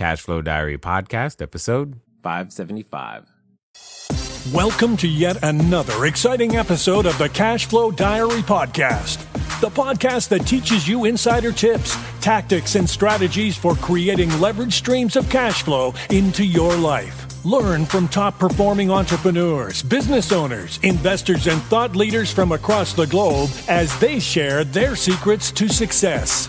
Cashflow Diary Podcast, episode 575. Welcome to yet another exciting episode of the Cashflow Diary Podcast, the podcast that teaches you insider tips, tactics, and strategies for creating leverage streams of cash flow into your life. Learn from top performing entrepreneurs, business owners, investors, and thought leaders from across the globe as they share their secrets to success.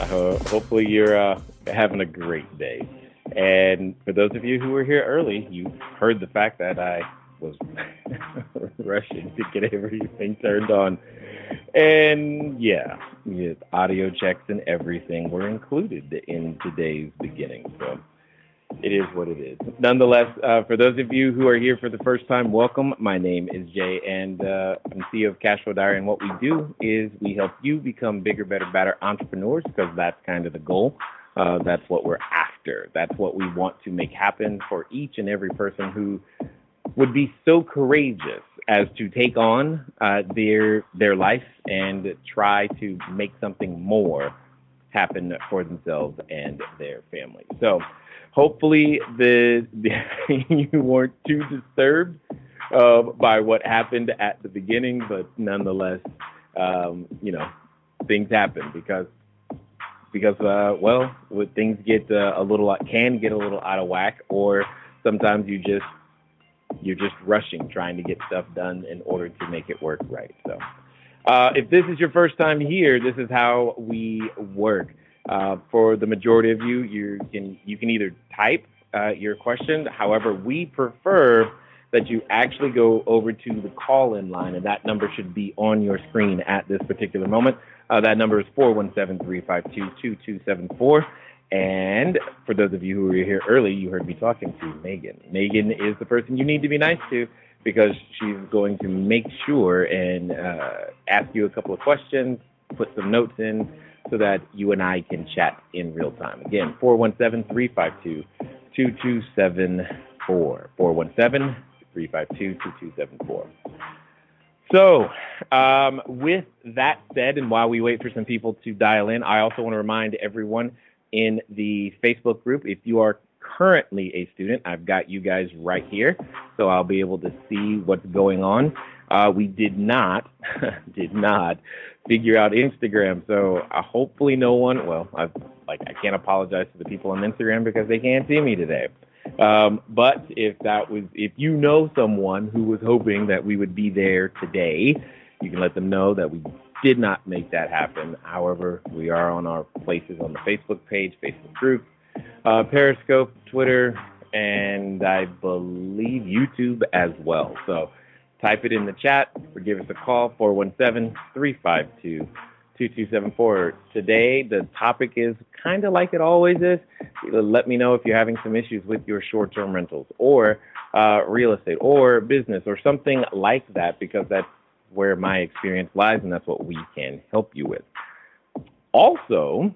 uh, hopefully you're uh, having a great day. And for those of you who were here early, you heard the fact that I was rushing to get everything turned on. And yeah, yeah, audio checks and everything were included in today's beginning. So it is what it is. Nonetheless, uh, for those of you who are here for the first time, welcome. My name is Jay, and uh, I'm CEO of Cashflow Diary. And what we do is we help you become bigger, better, better entrepreneurs because that's kind of the goal. Uh, that's what we're after. That's what we want to make happen for each and every person who would be so courageous as to take on uh, their their life and try to make something more happen for themselves and their family. So hopefully the, the you weren't too disturbed uh, by what happened at the beginning, but nonetheless, um, you know, things happen because because uh, well, when things get uh, a little can get a little out of whack, or sometimes you just you're just rushing trying to get stuff done in order to make it work right. So, uh, if this is your first time here, this is how we work. Uh, for the majority of you, you can you can either type uh, your question. However, we prefer that you actually go over to the call-in line, and that number should be on your screen at this particular moment. Uh, that number is 417-352-2274. And for those of you who were here early, you heard me talking to Megan. Megan is the person you need to be nice to because she's going to make sure and uh, ask you a couple of questions, put some notes in, so that you and I can chat in real time. Again, 417 352 2274. 417 352 2274. So, um, with that said, and while we wait for some people to dial in, I also want to remind everyone in the Facebook group if you are currently a student, I've got you guys right here, so I'll be able to see what's going on. Uh, we did not, did not figure out Instagram. So uh, hopefully no one. Well, I like I can't apologize to the people on Instagram because they can't see me today. Um, but if that was, if you know someone who was hoping that we would be there today, you can let them know that we did not make that happen. However, we are on our places on the Facebook page, Facebook group, uh, Periscope, Twitter, and I believe YouTube as well. So type it in the chat or give us a call 417-352 2274. Today, the topic is kind of like it always is. Let me know if you're having some issues with your short term rentals or uh, real estate or business or something like that, because that's where my experience lies and that's what we can help you with. Also,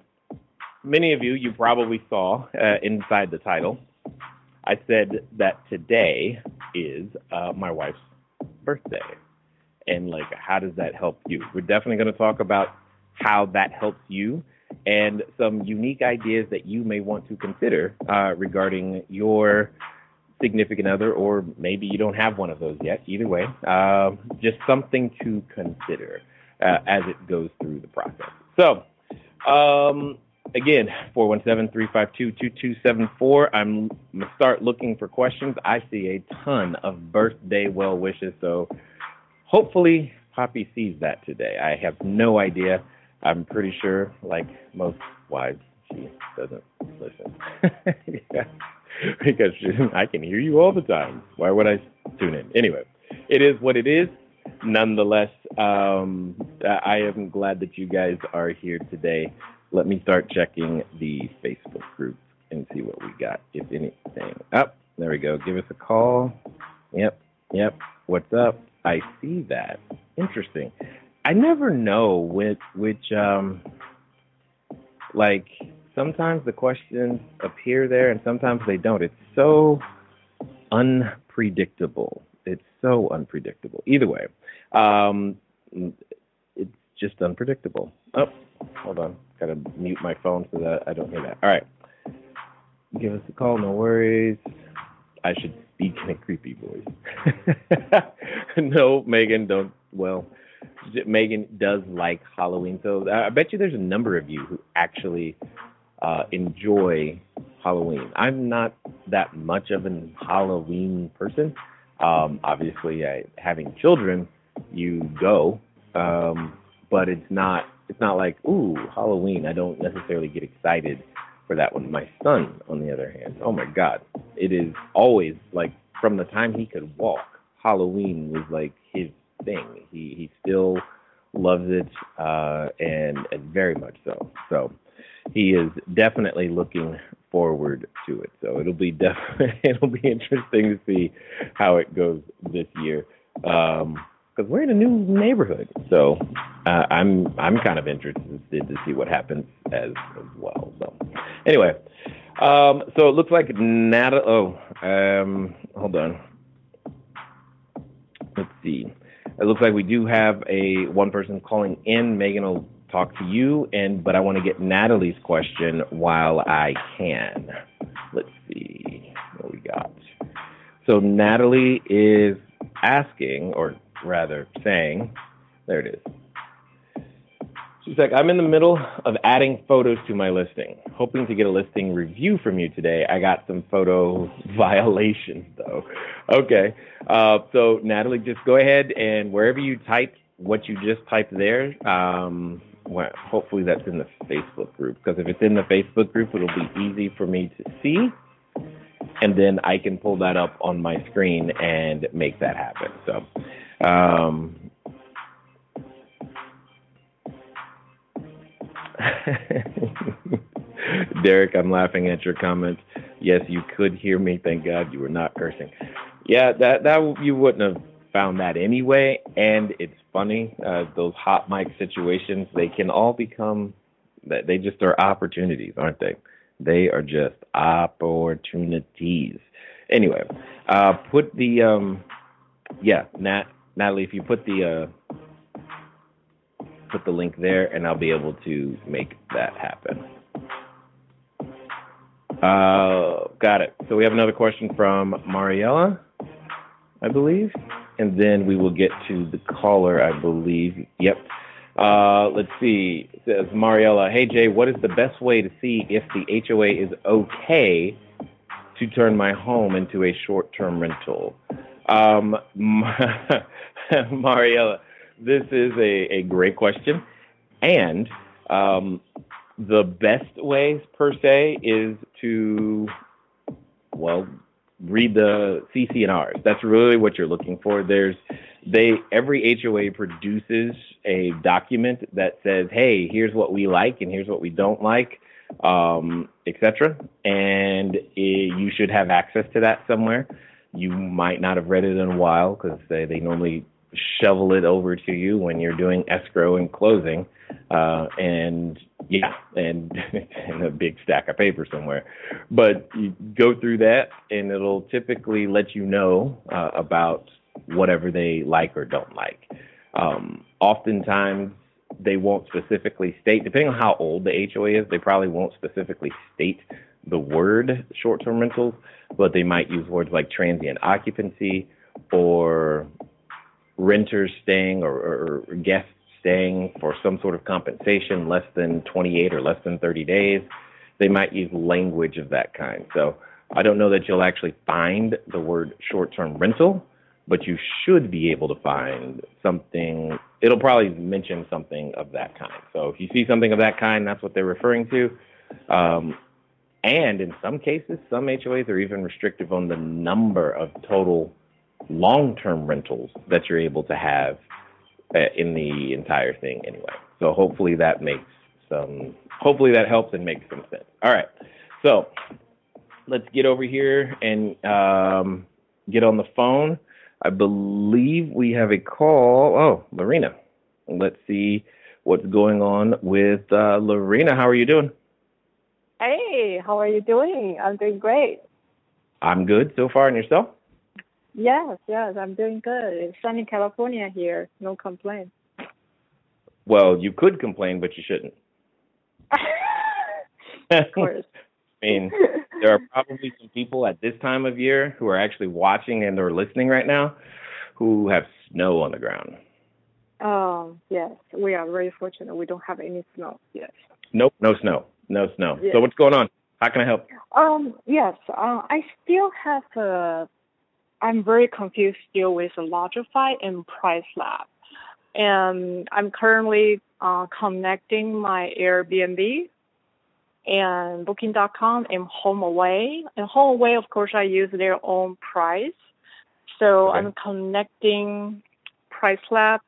many of you, you probably saw uh, inside the title, I said that today is uh, my wife's birthday. And like, how does that help you? We're definitely going to talk about how that helps you and some unique ideas that you may want to consider uh, regarding your significant other, or maybe you don't have one of those yet. Either way, uh, just something to consider uh, as it goes through the process. So, um, again, 417-352-2274. I'm going to start looking for questions. I see a ton of birthday well wishes, so hopefully Poppy sees that today. I have no idea. I'm pretty sure, like most wives, she doesn't listen. Because she, I can hear you all the time. Why would I tune in? Anyway, it is what it is. Nonetheless, um, I am glad that you guys are here today. Let me start checking the Facebook group and see what we got, if anything? Up, oh, there we go. Give us a call. Yep, yep. What's up? I see that. Interesting. I never know which which um like sometimes the questions appear there and sometimes they don't. It's so unpredictable. It's so unpredictable. Either way, um, it's just unpredictable. Oh, hold on. Got to mute my phone so that I don't hear that. All right. Give us a call. No worries. I should speak in a creepy voice. no, Megan, don't. Well, Megan does like Halloween, so I bet you there's a number of you who actually uh, enjoy Halloween. I'm not that much of a Halloween person. Um, obviously, I, having children, you go, um, but it's not. It's not like ooh Halloween. I don't necessarily get excited for that one. My son, on the other hand, oh my God, it is always like from the time he could walk. Halloween was like his thing. He he still loves it, uh, and, and very much so. So he is definitely looking forward to it. So it'll be definitely it'll be interesting to see how it goes this year. Um, because we're in a new neighborhood, so uh, I'm I'm kind of interested to see what happens as as well. So anyway, um, so it looks like Nat. Oh, um, hold on. Let's see. It looks like we do have a one person calling in. Megan will talk to you, and but I want to get Natalie's question while I can. Let's see what we got. So Natalie is asking, or rather saying, there it is. She's like, I'm in the middle of adding photos to my listing, hoping to get a listing review from you today. I got some photo violations though. Okay. Uh, so Natalie, just go ahead and wherever you type what you just typed there, um, well, hopefully that's in the Facebook group because if it's in the Facebook group, it'll be easy for me to see. And then I can pull that up on my screen and make that happen. So, um, Derek, I'm laughing at your comments. Yes, you could hear me. Thank God you were not cursing. Yeah, that that you wouldn't have found that anyway. And it's funny uh, those hot mic situations. They can all become. They just are opportunities, aren't they? They are just opportunities. Anyway, uh, put the um, yeah, Nat, Natalie, if you put the uh, put the link there and I'll be able to make that happen. Uh, got it. So we have another question from Mariella, I believe, and then we will get to the caller, I believe. Yep. Uh, let's see. It says Mariella, hey Jay, what is the best way to see if the HOA is okay to turn my home into a short-term rental? Um, Mariella, this is a, a great question. And um, the best way, per se, is to, well, read the CC&Rs. That's really what you're looking for. There's they every HOA produces a document that says, "Hey, here's what we like and here's what we don't like." Um, etc. And it, you should have access to that somewhere. You might not have read it in a while because they, they normally shovel it over to you when you're doing escrow and closing. Uh, and yeah, and, and a big stack of paper somewhere. But you go through that, and it'll typically let you know uh, about whatever they like or don't like. Um, oftentimes, they won't specifically state, depending on how old the HOA is, they probably won't specifically state the word short term rentals, but they might use words like transient occupancy or renters staying or, or, guests staying for some sort of compensation less than 28 or less than 30 days, they might use language of that kind. So I don't know that you'll actually find the word short term rental, but you should be able to find something. It'll probably mention something of that kind. So if you see something of that kind, that's what they're referring to. Um, and in some cases, some HOAs are even restrictive on the number of total long-term rentals that you're able to have uh, in the entire thing anyway. So hopefully that makes some hopefully that helps and makes some sense. All right. So let's get over here and um, get on the phone. I believe we have a call. Oh, Lorena. Let's see what's going on with uh, Lorena. How are you doing? Hey, how are you doing? I'm doing great. I'm good so far, and yourself? Yes, yes, I'm doing good. It's sunny California here. No complaints. Well, you could complain, but you shouldn't. of course. I mean, there are probably some people at this time of year who are actually watching and or listening right now who have snow on the ground. Oh, yes. We are very fortunate. We don't have any snow. Yes. Nope, no snow. No snow. Yes. So what's going on? How can I help? Um, yes. Uh, I still have a I'm very confused still with Lodgify and PriceLab. And I'm currently uh, connecting my Airbnb and Booking.com and HomeAway. And HomeAway, of course, I use their own price. So okay. I'm connecting PriceLab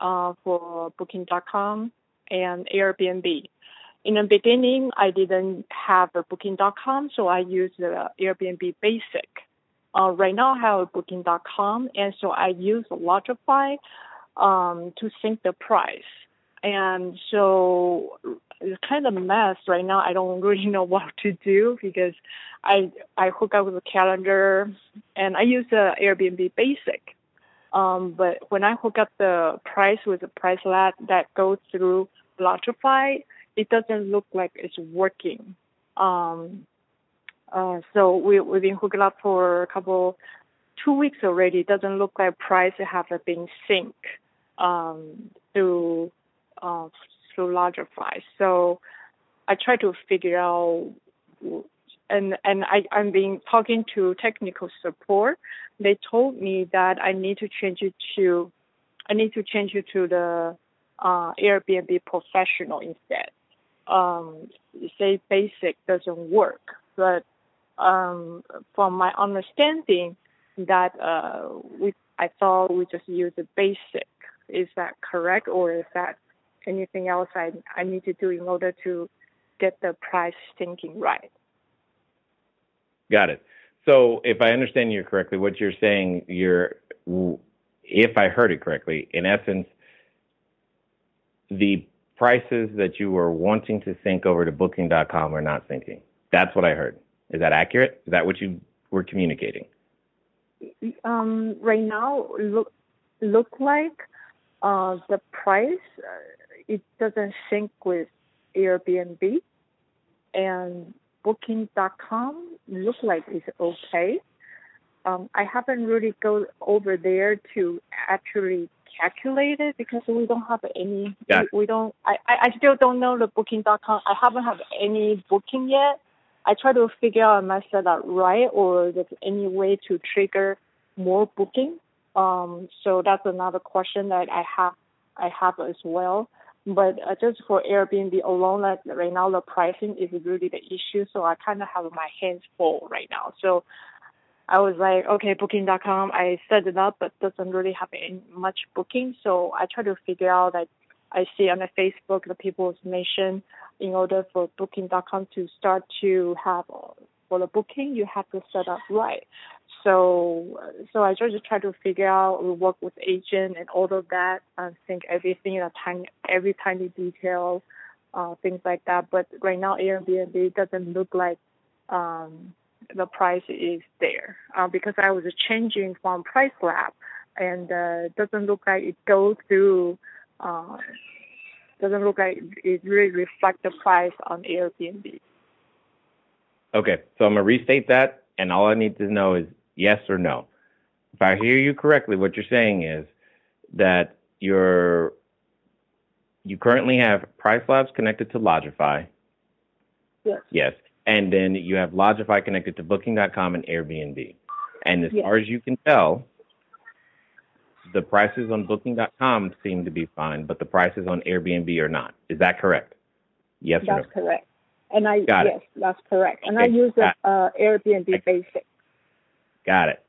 uh, for Booking.com and Airbnb. In the beginning, I didn't have a Booking.com, so I used the Airbnb Basic. Uh, right now I have a booking.com and so I use Lodgify um, to sync the price. And so it's kind of a mess right now. I don't really know what to do because I I hook up with a calendar and I use the Airbnb Basic. Um, but when I hook up the price with the price lab that goes through Lodgify, it doesn't look like it's working. Um, uh, so we, we've been hooked up for a couple, two weeks already. It doesn't look like price have been synced um, through uh, through. So I try to figure out, and and I I'm been talking to technical support. They told me that I need to change it to, I need to change it to the uh, Airbnb Professional instead. Um, say basic doesn't work, but um, from my understanding, that uh, we I thought we just use the basic. Is that correct, or is that anything else I I need to do in order to get the price thinking right? Got it. So, if I understand you correctly, what you're saying, you're, if I heard it correctly, in essence, the prices that you were wanting to sync over to Booking.com are not syncing. That's what I heard. Is that accurate? Is that what you were communicating? Um, right now, look look like uh, the price uh, it doesn't sync with Airbnb, and Booking.com look like it's okay. Um, I haven't really go over there to actually calculate it because we don't have any. We, we, don't. I, I still don't know the Booking.com. I haven't have any booking yet. I try to figure out am I set up right or there's any way to trigger more booking. Um, so that's another question that I have I have as well. But uh, just for Airbnb alone, like right now the pricing is really the issue. So I kind of have my hands full right now. So I was like, okay, Booking.com, I set it up, but doesn't really have much booking. So I try to figure out that I see on the Facebook the people's mention in order for Booking.com to start to have for the booking, you have to set up right. So, so I just try to figure out, we work with agent and all of that, and think everything, in a tiny, every tiny detail, uh, things like that. But right now, Airbnb doesn't look like um, the price is there uh, because I was changing from Price Lab, and uh, doesn't look like it goes through uh, doesn't look like it really reflects the price on Airbnb. Okay, so I'm gonna restate that, and all I need to know is yes or no. If I hear you correctly, what you're saying is that you're you currently have Price Labs connected to Lodgify. Yes. Yes. And then you have Lodgify connected to Booking.com and Airbnb. And as yes. far as you can tell, the prices on Booking.com seem to be fine, but the prices on Airbnb are not. Is that correct? Yes that's no? correct. And I Got yes, it. that's correct. And okay. I use the uh, Airbnb okay. Basic. Got it.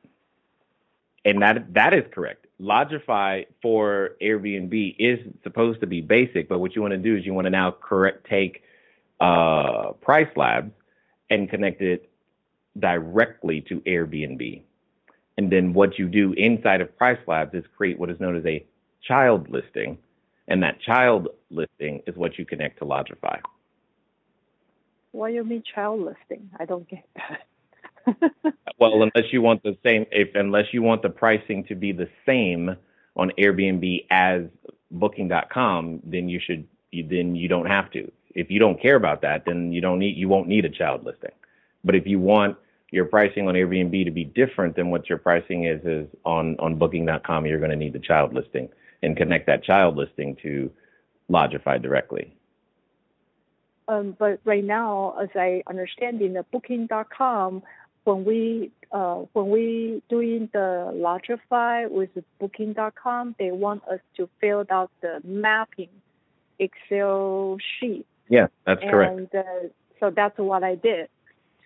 And that that is correct. Lodgify for Airbnb is supposed to be basic, but what you want to do is you want to now correct take uh, Price Labs and connect it directly to Airbnb. And then what you do inside of Price Labs is create what is known as a child listing. And that child listing is what you connect to Lodgify. What do you mean child listing? I don't get that. well, unless you want the same, if unless you want the pricing to be the same on Airbnb as Booking.com, then you should, then you don't have to. If you don't care about that, then you don't need, you won't need a child listing. But if you want your pricing on Airbnb to be different than what your pricing is is on on Booking.com, you're going to need the child listing and connect that child listing to Lodgify directly. Um, but right now, as I understand in the Booking.com, when we uh, when we doing the Lodgify with Booking.com, they want us to fill out the mapping Excel sheet. Yeah, that's and, correct. Uh, so that's what I did.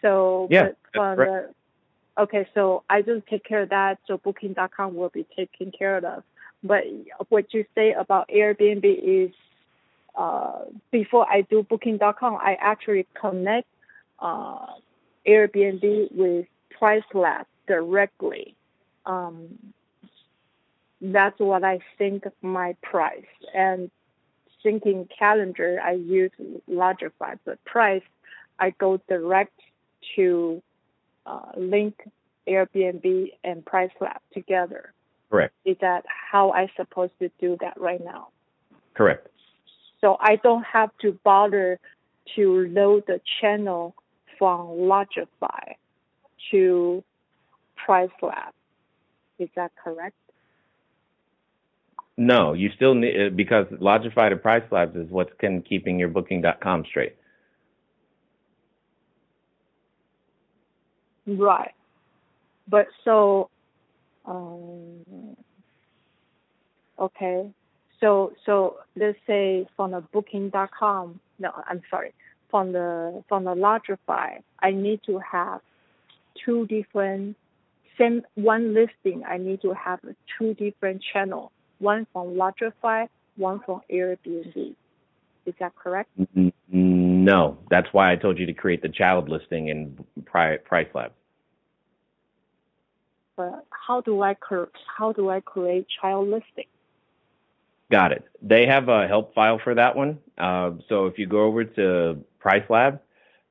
So yeah, from the, okay, so I just take care of that. So Booking.com will be taken care of. But what you say about Airbnb is uh, before I do Booking.com, I actually connect uh, Airbnb with PriceLab directly. Um, that's what I think my price. And thinking calendar, I use Lodgify, but price, I go direct to uh, link Airbnb and PriceLab together. Correct. Is that how I supposed to do that right now? Correct. So I don't have to bother to load the channel from Lodgify to PriceLab. Is that correct? No, you still need because Lodgify to Price Labs is what's can keeping your Booking.com straight. Right. But so, um, okay. So so let's say from the Booking.com. No, I'm sorry. From the from the Lodgify, I need to have two different same one listing. I need to have two different channels. One from Lodgify, one from Airbnb. Is that correct? Mm, mm, mm, no, that's why I told you to create the child listing in Price Lab. But how do I how do I create child listing? Got it. They have a help file for that one. Uh, so if you go over to Price Lab,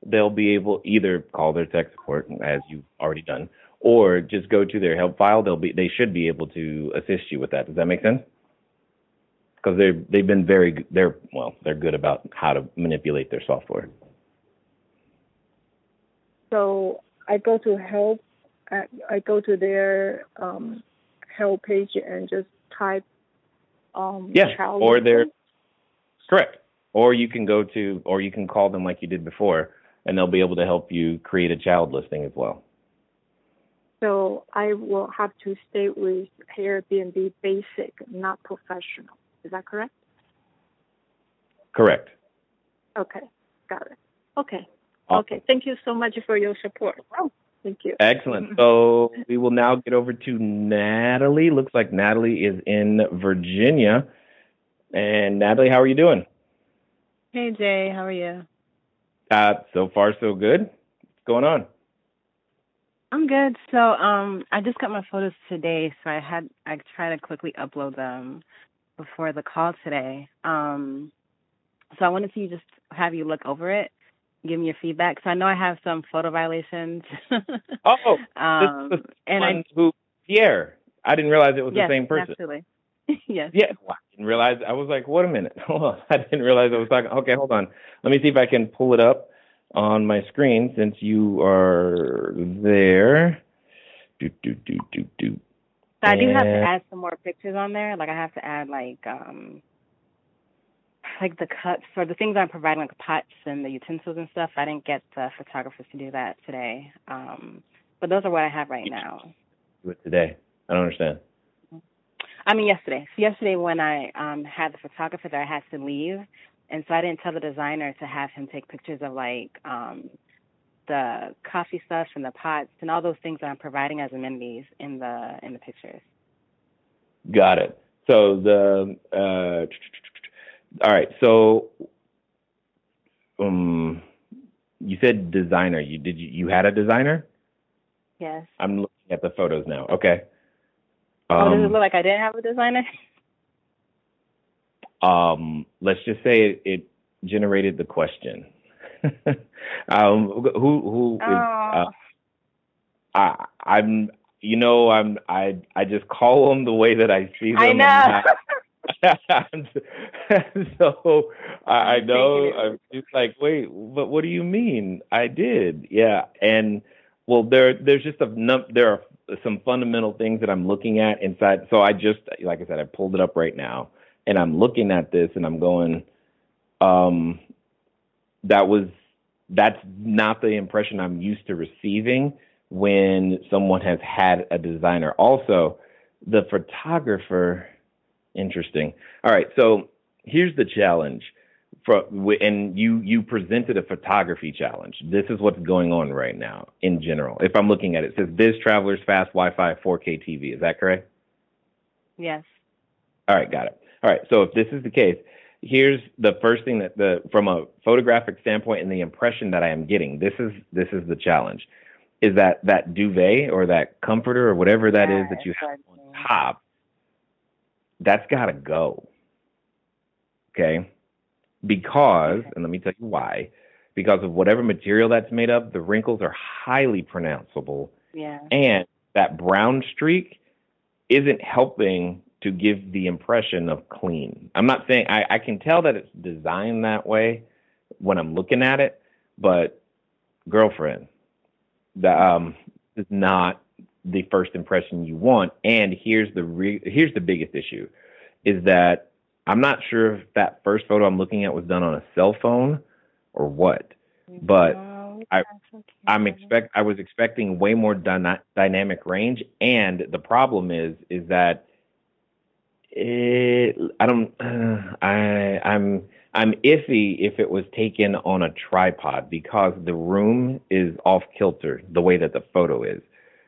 they'll be able either call their tech support as you've already done, or just go to their help file. They'll be they should be able to assist you with that. Does that make sense? Because they they've been very they're well they're good about how to manipulate their software. So I go to help. I, go to their um, help page and just type um, yeah, or they're correct. Or you can go to, or you can call them like you did before, and they'll be able to help you create a child listing as well. So I will have to stay with Airbnb Basic, not Professional. Is that correct? Correct. Okay, got it. Okay. Awesome. Okay. Thank you so much for your support. Oh, thank you. Excellent. So we will now get over to Natalie. Looks like Natalie is in Virginia. And Natalie, how are you doing? Hey Jay, how are you? Uh, so far so good. What's going on? I'm good. So um I just got my photos today, so I had I tried to quickly upload them before the call today. Um so I wanted to just have you look over it, give me your feedback. So I know I have some photo violations. oh, um, this, and I who Pierre. I didn't realize it was yes, the same person. Absolutely. yes. Yeah. Well, I didn't realize. I was like, wait a minute. Hold on. I didn't realize I was talking. Okay, hold on. Let me see if I can pull it up on my screen since you are there. Do do do do do. So I do have to add some more pictures on there. Like I have to add like um like the cups or the things I'm providing, like pots and the utensils and stuff. I didn't get the photographers to do that today. Um, but those are what I have right now. Do it today. I don't understand. I mean, yesterday. So yesterday when I um, had the photographer there, I had to leave, and so I didn't tell the designer to have him take pictures of like um, the coffee stuff and the pots and all those things that I'm providing as amenities in the in the pictures. Got it. So the uh, all right. So um, you said designer. You did you, you had a designer? Yes. I'm looking at the photos now. Okay. oh, does it Um, look like I didn't have a designer? um, let's just say it, it generated the question. um, who who is, Oh. uh, I I'm you know I'm I I just call them the way that I see them. I know. so I, I know I'm just like, wait, but what do you mean? I did, yeah. And well, there there's just a num- there are some fundamental things that I'm looking at inside. So I just like I said, I pulled it up right now, and I'm looking at this, and I'm going, um, that was that's not the impression I'm used to receiving when someone has had a designer. Also, the photographer Interesting. All right, so here's the challenge. For, and you you presented a photography challenge. This is what's going on right now in general. If I'm looking at it, it says Biz Travelers Fast Wi-Fi 4K TV. Is that correct? yes. All right, got it. All right, so if this is the case, here's the first thing that the from a photographic standpoint and the impression that I am getting. This is this is the challenge. Is that that duvet or that comforter or whatever that is Yeah, that you have on top? That's got to go. Okay, because and let me tell you why. Because of whatever material that's made of, the wrinkles are highly pronounceable Yeah. and that brown streak isn't helping to give the impression of clean. I'm not saying I, I can tell that it's designed that way when I'm looking at it, but girlfriend, the um is not the first impression you want. And here's the re- here's the biggest issue is that I'm not sure if that first photo I'm looking at was done on a cell phone or what. But Oh, I- okay. I'm expect I was expecting way more dyna- dynamic range, and the problem is is that it, I don't uh, I I'm I'm iffy if it was taken on a tripod because the room is off kilter the way that the photo is,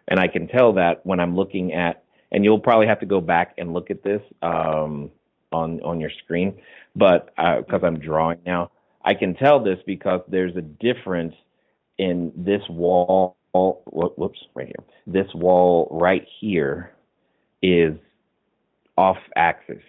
and I can tell that when I'm looking at and you'll probably have to go back and look at this um, on on your screen, but because I'm drawing now, I can tell this because there's a difference in this wall. whoop- Whoops, right here. This wall right here is off axis.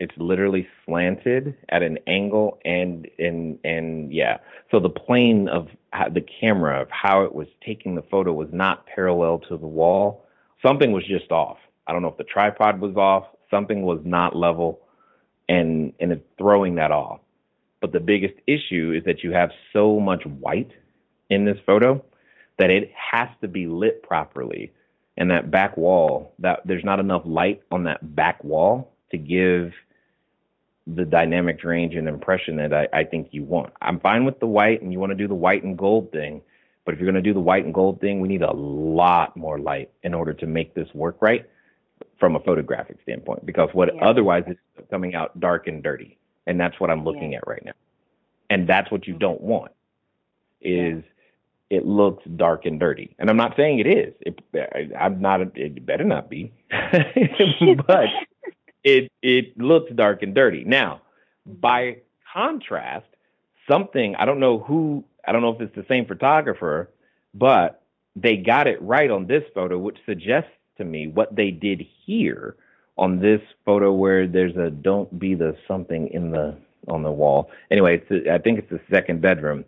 It's literally slanted at an angle, and and and yeah. So the plane of the camera of how it was taking the photo was not parallel to the wall. Something was just off. I don't know if the tripod was off. Something was not level, and and it's throwing that off. But the biggest issue is that you have so much white in this photo that it has to be lit properly. And that back wall, that there's not enough light on that back wall to give the dynamic range and impression that I, I think you want. I'm fine with the white and you want to do the white and gold thing, but if you're going to do the white and gold thing, we need a lot more light in order to make this work right from a photographic standpoint because what Yeah. otherwise is coming out dark and dirty. And that's what I'm looking Yeah. at right now. And that's what you mm-hmm. don't want is it looks dark and dirty. And I'm not saying it is. It, I, I'm not. It better not be. but it it looks dark and dirty. Now, by contrast, something I don't know who. I don't know if it's the same photographer, but they got it right on this photo, which suggests to me what they did here on this photo where there's a don't be the something in the on the wall. Anyway, it's a, I think it's the second bedroom.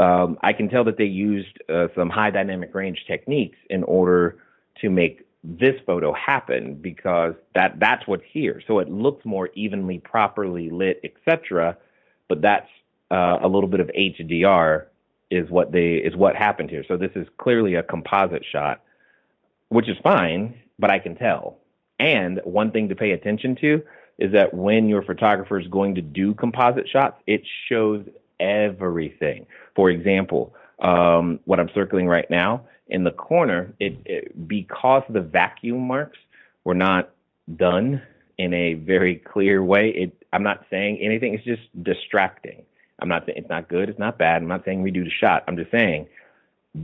Um, I can tell that they used uh, some high dynamic range techniques in order to make this photo happen because that that's what's here. So it looks more evenly, properly lit, etc. But that's uh, a little bit of HDR is what they is what happened here. So this is clearly a composite shot, which is fine, but I can tell. And one thing to pay attention to is that when your photographer is going to do composite shots, it shows everything. For example, um, what I'm circling right now in the corner, it, it because the vacuum marks were not done in a very clear way. It, I'm not saying anything. It's just distracting. I'm not saying it's not good. It's not bad. I'm not saying redo the shot. I'm just saying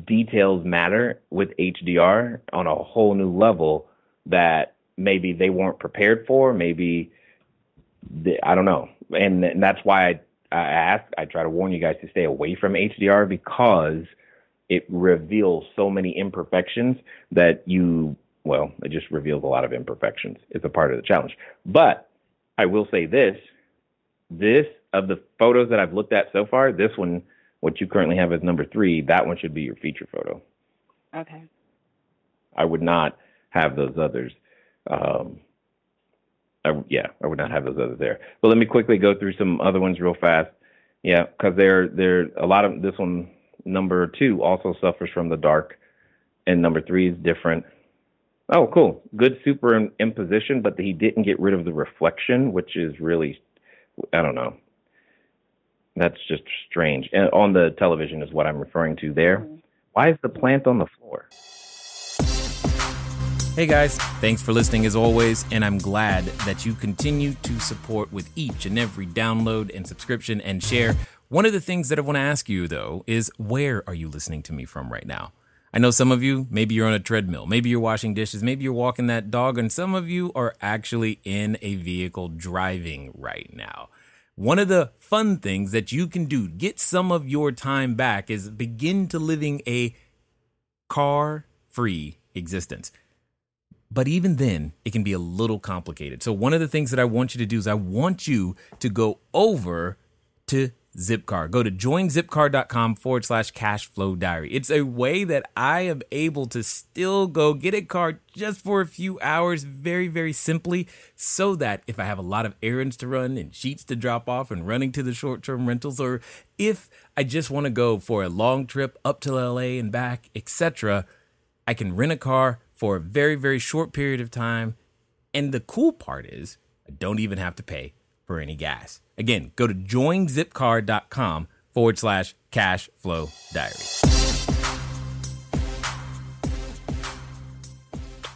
details matter with HDR on a whole new level that maybe they weren't prepared for. Maybe they, I don't know, and, and that's why I, I ask. I try to warn you guys to stay away from HDR because it reveals so many imperfections that you, well, it just reveals a lot of imperfections. It's a part of the challenge. But I will say this this, of the photos that I've looked at so far, this one, what you currently have as number three, that one should be your feature photo. Okay. I would not have those others. Um, I, yeah, I would not have those others there. But let me quickly go through some other ones real fast. Yeah, because they're they're a lot of this one number two also suffers from the dark, and number three is different. Oh, cool, good superimposition, but he didn't get rid of the reflection, which is really, I don't know. That's just strange. And on the television is what I'm referring to there. Mm-hmm. Why is the plant on the floor? Hey guys, thanks for listening as always, and I'm glad that you continue to support with each and every download and subscription and share. One of the things that I want to ask you though is where are you listening to me from right now? I know some of you, maybe you're on a treadmill, maybe you're washing dishes, maybe you're walking that dog, and some of you are actually in a vehicle driving right now. One of the fun things that you can do, get some of your time back, is begin to living a car free existence. But even then, it can be a little complicated. So, one of the things that I want you to do is I want you to go over to Zipcar. Go to joinzipcar.com forward slash cash flow diary. It's a way that I am able to still go get a car just for a few hours, very, very simply, so that if I have a lot of errands to run and sheets to drop off and running to the short term rentals, or if I just want to go for a long trip up to LA and back, etc., I can rent a car for a very, very short period of time. And the cool part is, I don't even have to pay for any gas. Again, go to joinzipcar.com forward slash cash flow diary.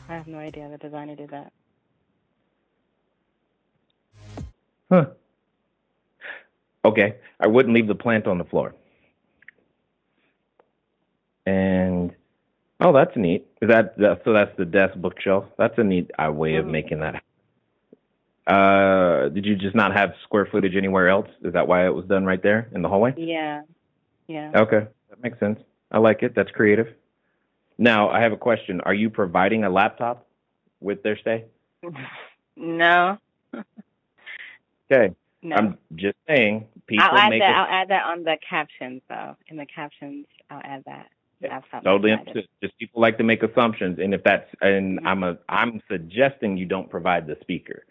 I have no idea the designer did that. Huh. Okay. I wouldn't leave the plant on the floor. And Oh, that's neat. Is that, that so? That's the desk bookshelf. That's a neat uh, way of mm-hmm. making that. Uh, did you just not have square footage anywhere else? Is that why it was done right there in the hallway? Yeah. Yeah. Okay, that makes sense. I like it. That's creative. Now, I have a question. Are you providing a laptop with their stay? No. okay. No. I'm just saying. People I'll add make that. it... I'll add that on the captions, though. In the captions, I'll add that. Totally understood. Just people like to make assumptions, and if that's and mm-hmm. I'm a I'm suggesting you don't provide the speaker.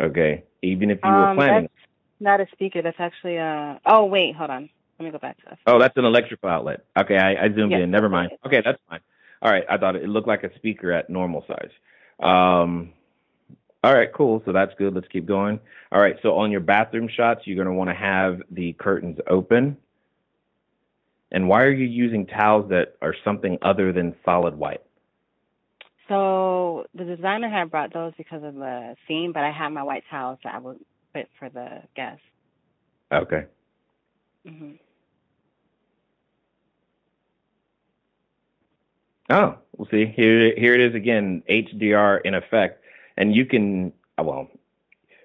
Okay, even if you were um, planning. not a speaker. That's actually a. Oh wait, hold on. Let me go back to that. Oh, that's an electrical outlet. Okay, I, I zoomed yes. in. Never mind. Okay, that's fine. All right, I thought it looked like a speaker at normal size. Um, all right, cool. So that's good. Let's keep going. All right, so on your bathroom shots, you're going to want to have the curtains open. And why are you using towels that are something other than solid white? So the designer had brought those because of the theme, but I have my white towels that I would put for the guests. Okay. hmm Oh, we'll see. Here, here it is again, HDR in effect, and you can well,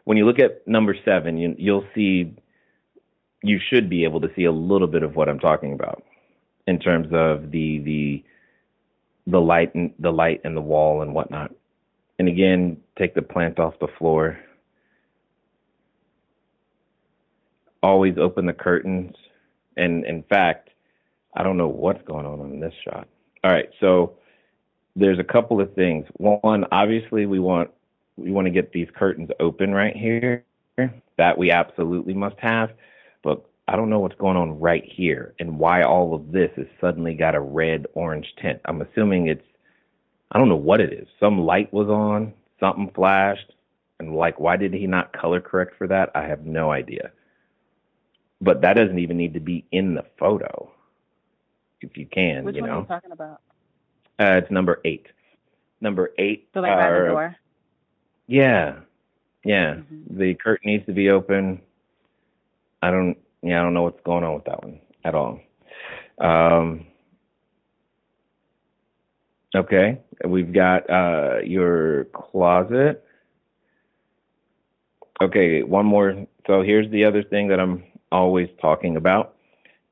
when you look at number seven, you, you'll see you should be able to see a little bit of what I'm talking about in terms of the the the light and the light and the wall and whatnot. And again, take the plant off the floor. Always open the curtains. And in fact, I don't know what's going on in this shot. All right, so there's a couple of things. One, obviously, we want we want to get these curtains open right here. That we absolutely must have. But I don't know what's going on right here and why all of this has suddenly got a red orange tint. I'm assuming it's, I don't know what it is. Some light was on, something flashed, and like, why did he not color correct for that? I have no idea. But that doesn't even need to be in the photo, if you can. Which you one know? are you talking about? Uh, it's number eight. Number eight. So like by the door. Yeah, yeah. Mm-hmm. The curtain needs to be open. I don't yeah, I don't know what's going on with that one at all. Um, okay, we've got uh, your closet. Okay, one more. So here's the other thing that I'm always talking about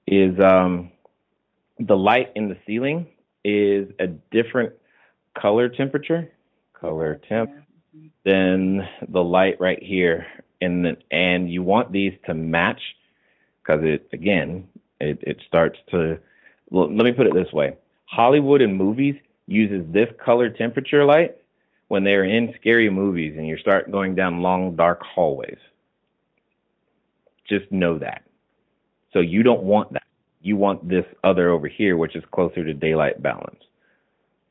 is um, the light in the ceiling is a different color temperature, color temp, than the light right here. And and you want these to match because it again it, it starts to well, let me put it this way. Hollywood and movies uses this color temperature light when they're in scary movies and you start going down long dark hallways. Just know that. So you don't want that. You want this other over here, which is closer to daylight balance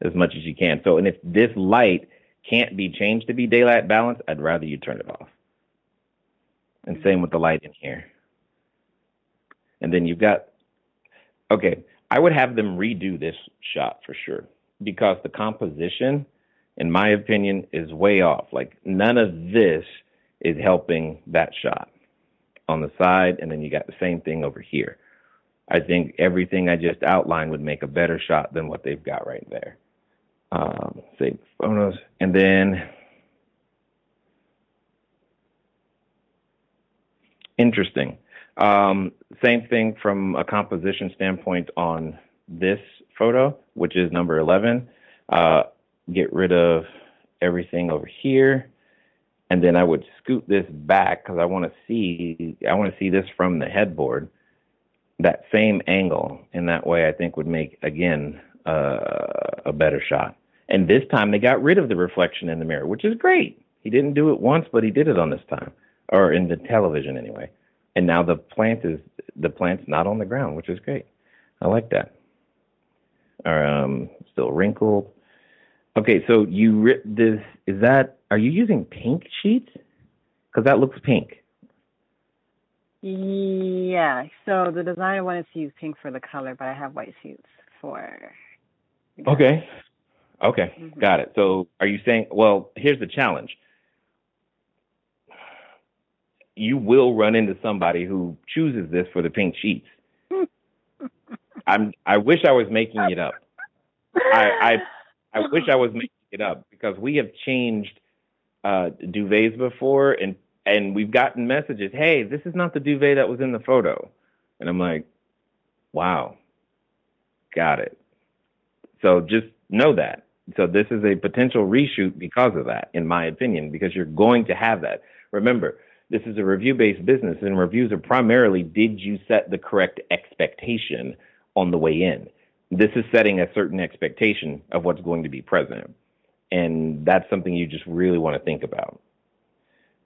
as much as you can. So, and if this light can't be changed to be daylight balance, I'd rather you turn it off. And same with the light in here. And then you've got, okay, I would have them redo this shot for sure because the composition, in my opinion, is way off. Like none of this is helping that shot on the side, and then you got the same thing over here. I think everything I just outlined would make a better shot than what they've got right there. Um, save photos, and then interesting. Um, same thing from a composition standpoint on this photo, which is number 11. Uh, get rid of everything over here. And then I would scoot this back because I want to see I want to see this from the headboard, that same angle. And that way, I think would make again uh, a better shot. And this time they got rid of the reflection in the mirror, which is great. He didn't do it once, but he did it on this time, or in the television anyway. And now the plant is the plant's not on the ground, which is great. I like that. Um, still wrinkled. Okay, so you rip this is that? Are you using pink sheets? Because that looks pink. Yeah. So the designer wanted to use pink for the color, but I have white sheets for. Okay. Okay, mm-hmm. got it. So are you saying? Well, here's the challenge. You will run into somebody who chooses this for the pink sheets. I'm. I wish I was making it up. I. I I wish I was making it up because we have changed uh, duvets before, and and we've gotten messages. Hey, this is not the duvet that was in the photo, and I'm like, wow, got it. So just know that. So this is a potential reshoot because of that, in my opinion, because you're going to have that. Remember, this is a review-based business, and reviews are primarily did you set the correct expectation on the way in this is setting a certain expectation of what's going to be present. And that's something you just really want to think about.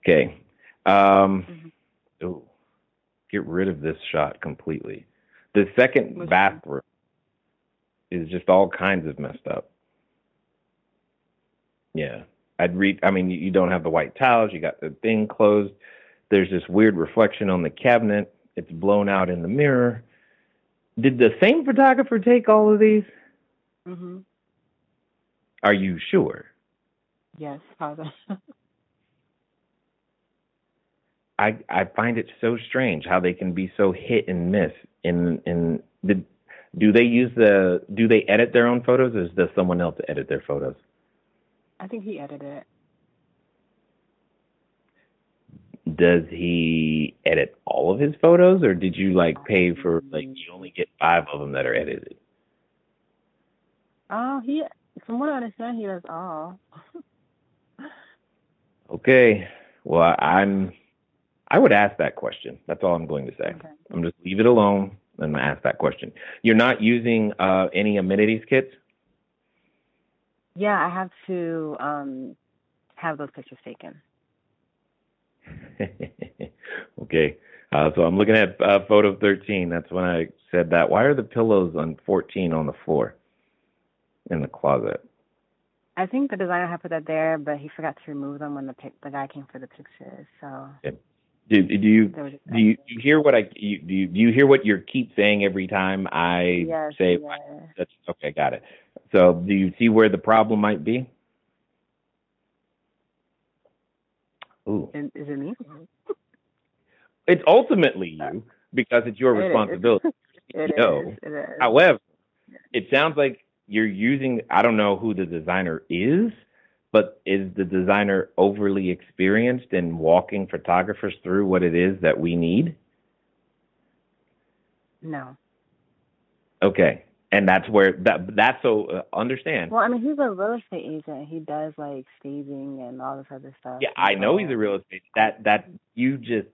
Okay. Um, mm-hmm. oh, get rid of this shot completely. The second What's bathroom that? is just all kinds of messed up. Yeah. I'd read, I mean, you don't have the white tiles, you got the thing closed. There's this weird reflection on the cabinet. It's blown out in the mirror did the same photographer take all of these? Mm-hmm. Are you sure? Yes, Father. I I find it so strange how they can be so hit and miss. In in the, do they use the do they edit their own photos, or does someone else edit their photos? I think he edited it. Does he edit all of his photos or did you like pay for like you only get five of them that are edited? Oh he from what i understand he does all. Okay. Well i'm i would ask that question. That's all i'm going to say. Okay. i'm just leave it alone and ask that question. You're not using uh, any amenities kits yeah i have to um have those pictures taken okay. Uh, so I'm looking at uh, photo 13. That's when I said that. Why are the pillows on 14 on the floor in the closet? I think the designer had put that there, but he forgot to remove them when the pic- the guy came for the pictures. So. Yeah. Do, do you do you, do you hear what I you, do you, do you hear what you keep saying every time I yes, say yes. that's okay got it so do you see where the problem might be Ooh. is it me? It's ultimately you uh, because it's your it responsibility. It is. It is. However, it sounds like you're using. I don't know who the designer is, but is the designer overly experienced in walking photographers through what it is that we need? No. Okay. And that's where that that's so uh, understand. Well, I mean, he's a real estate agent. He does like staging and all this other stuff. Yeah, I know he's a real estate. That that you just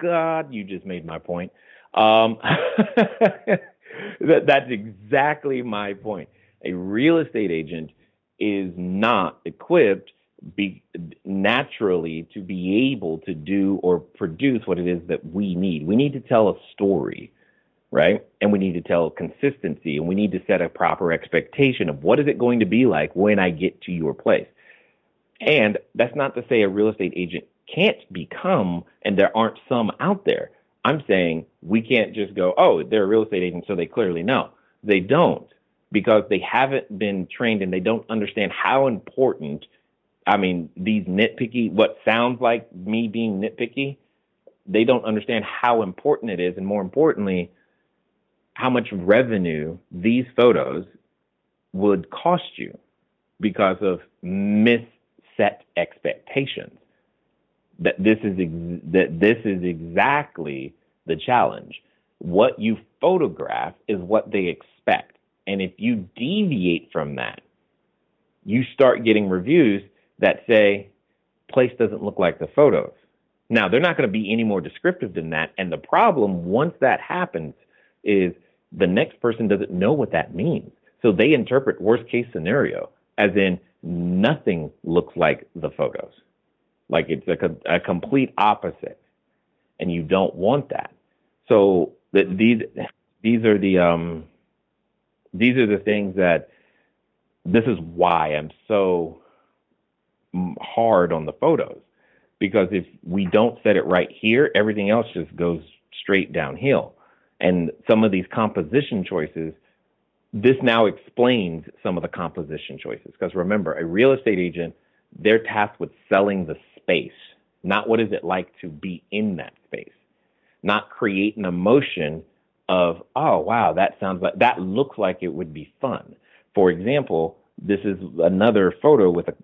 God, you just made my point. Um, that that's exactly my point. A real estate agent is not equipped be naturally to be able to do or produce what it is that we need. We need to tell a story right? And we need to tell consistency and we need to set a proper expectation of what is it going to be like when I get to your place. And that's not to say a real estate agent can't become, and there aren't some out there. I'm saying we can't just go, oh, they're a real estate agent, so they clearly know. They don't because they haven't been trained and they don't understand how important, I mean, these nitpicky, what sounds like me being nitpicky, they don't understand how important it is. And more importantly, how much revenue these photos would cost you because of misset expectations. That this is ex- that this is exactly the challenge. What you photograph is what they expect, and if you deviate from that, you start getting reviews that say place doesn't look like the photos. Now, they're not going to be any more descriptive than that. And the problem, once that happens, is the next person doesn't know what that means. So they interpret worst case scenario as in nothing looks like the photos. Like it's a, a complete opposite. And you don't want that. So the, these these are the um these are the things that this is why I'm so hard on the photos because if we don't set it right here, everything else just goes straight downhill and some of these composition choices, this now explains some of the composition choices. Because remember, a real estate agent, they're tasked with selling the space, not what is it like to be in that space, not create an emotion of, oh, wow, that sounds like, that looks like it would be fun. For example, this is another photo with a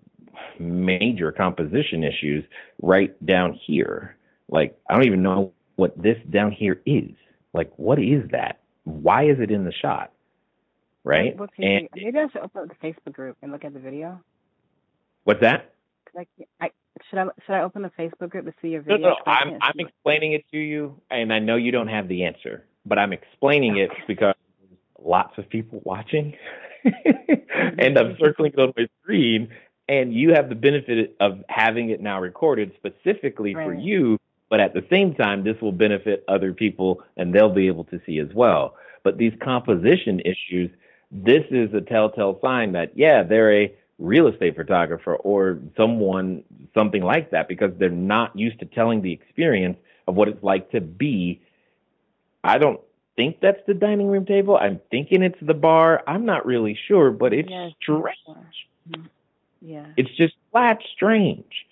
major composition issues right down here. Like, I don't even know what this down here is. Like, what is that? Why is it in the shot? Right? and maybe I should open up the Facebook group and look at the video. What's that? Like, I, should I should I open the Facebook group to see your video? No, no, I'm I'm explaining it to you, and I know you don't have the answer, but I'm explaining it because lots of people watching, mm-hmm. and I'm circling it on my screen, and you have the benefit of having it now recorded specifically right. for you but at the same time, this will benefit other people and they'll be able to see as well. But these composition issues, this is a telltale sign that, yeah, they're a real estate photographer or someone, something like that, because they're not used to telling the experience of what it's like to be. I don't think that's the dining room table. I'm thinking it's the bar. I'm not really sure, but it's yes, strange. Mm-hmm. Yeah. It's just flat strange.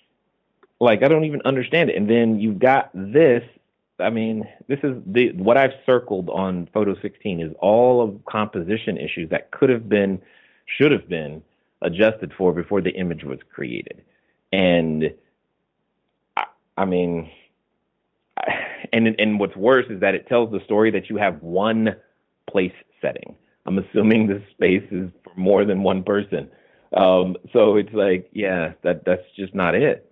Like I don't even understand it. And then you've got this. I mean, this is the what I've circled on photo 16 is all of composition issues that could have been, should have been adjusted for before the image was created. And I, I mean, and and what's worse is that it tells the story that you have one place setting. I'm assuming this space is for more than one person. Um, so it's like, yeah, that that's just not it.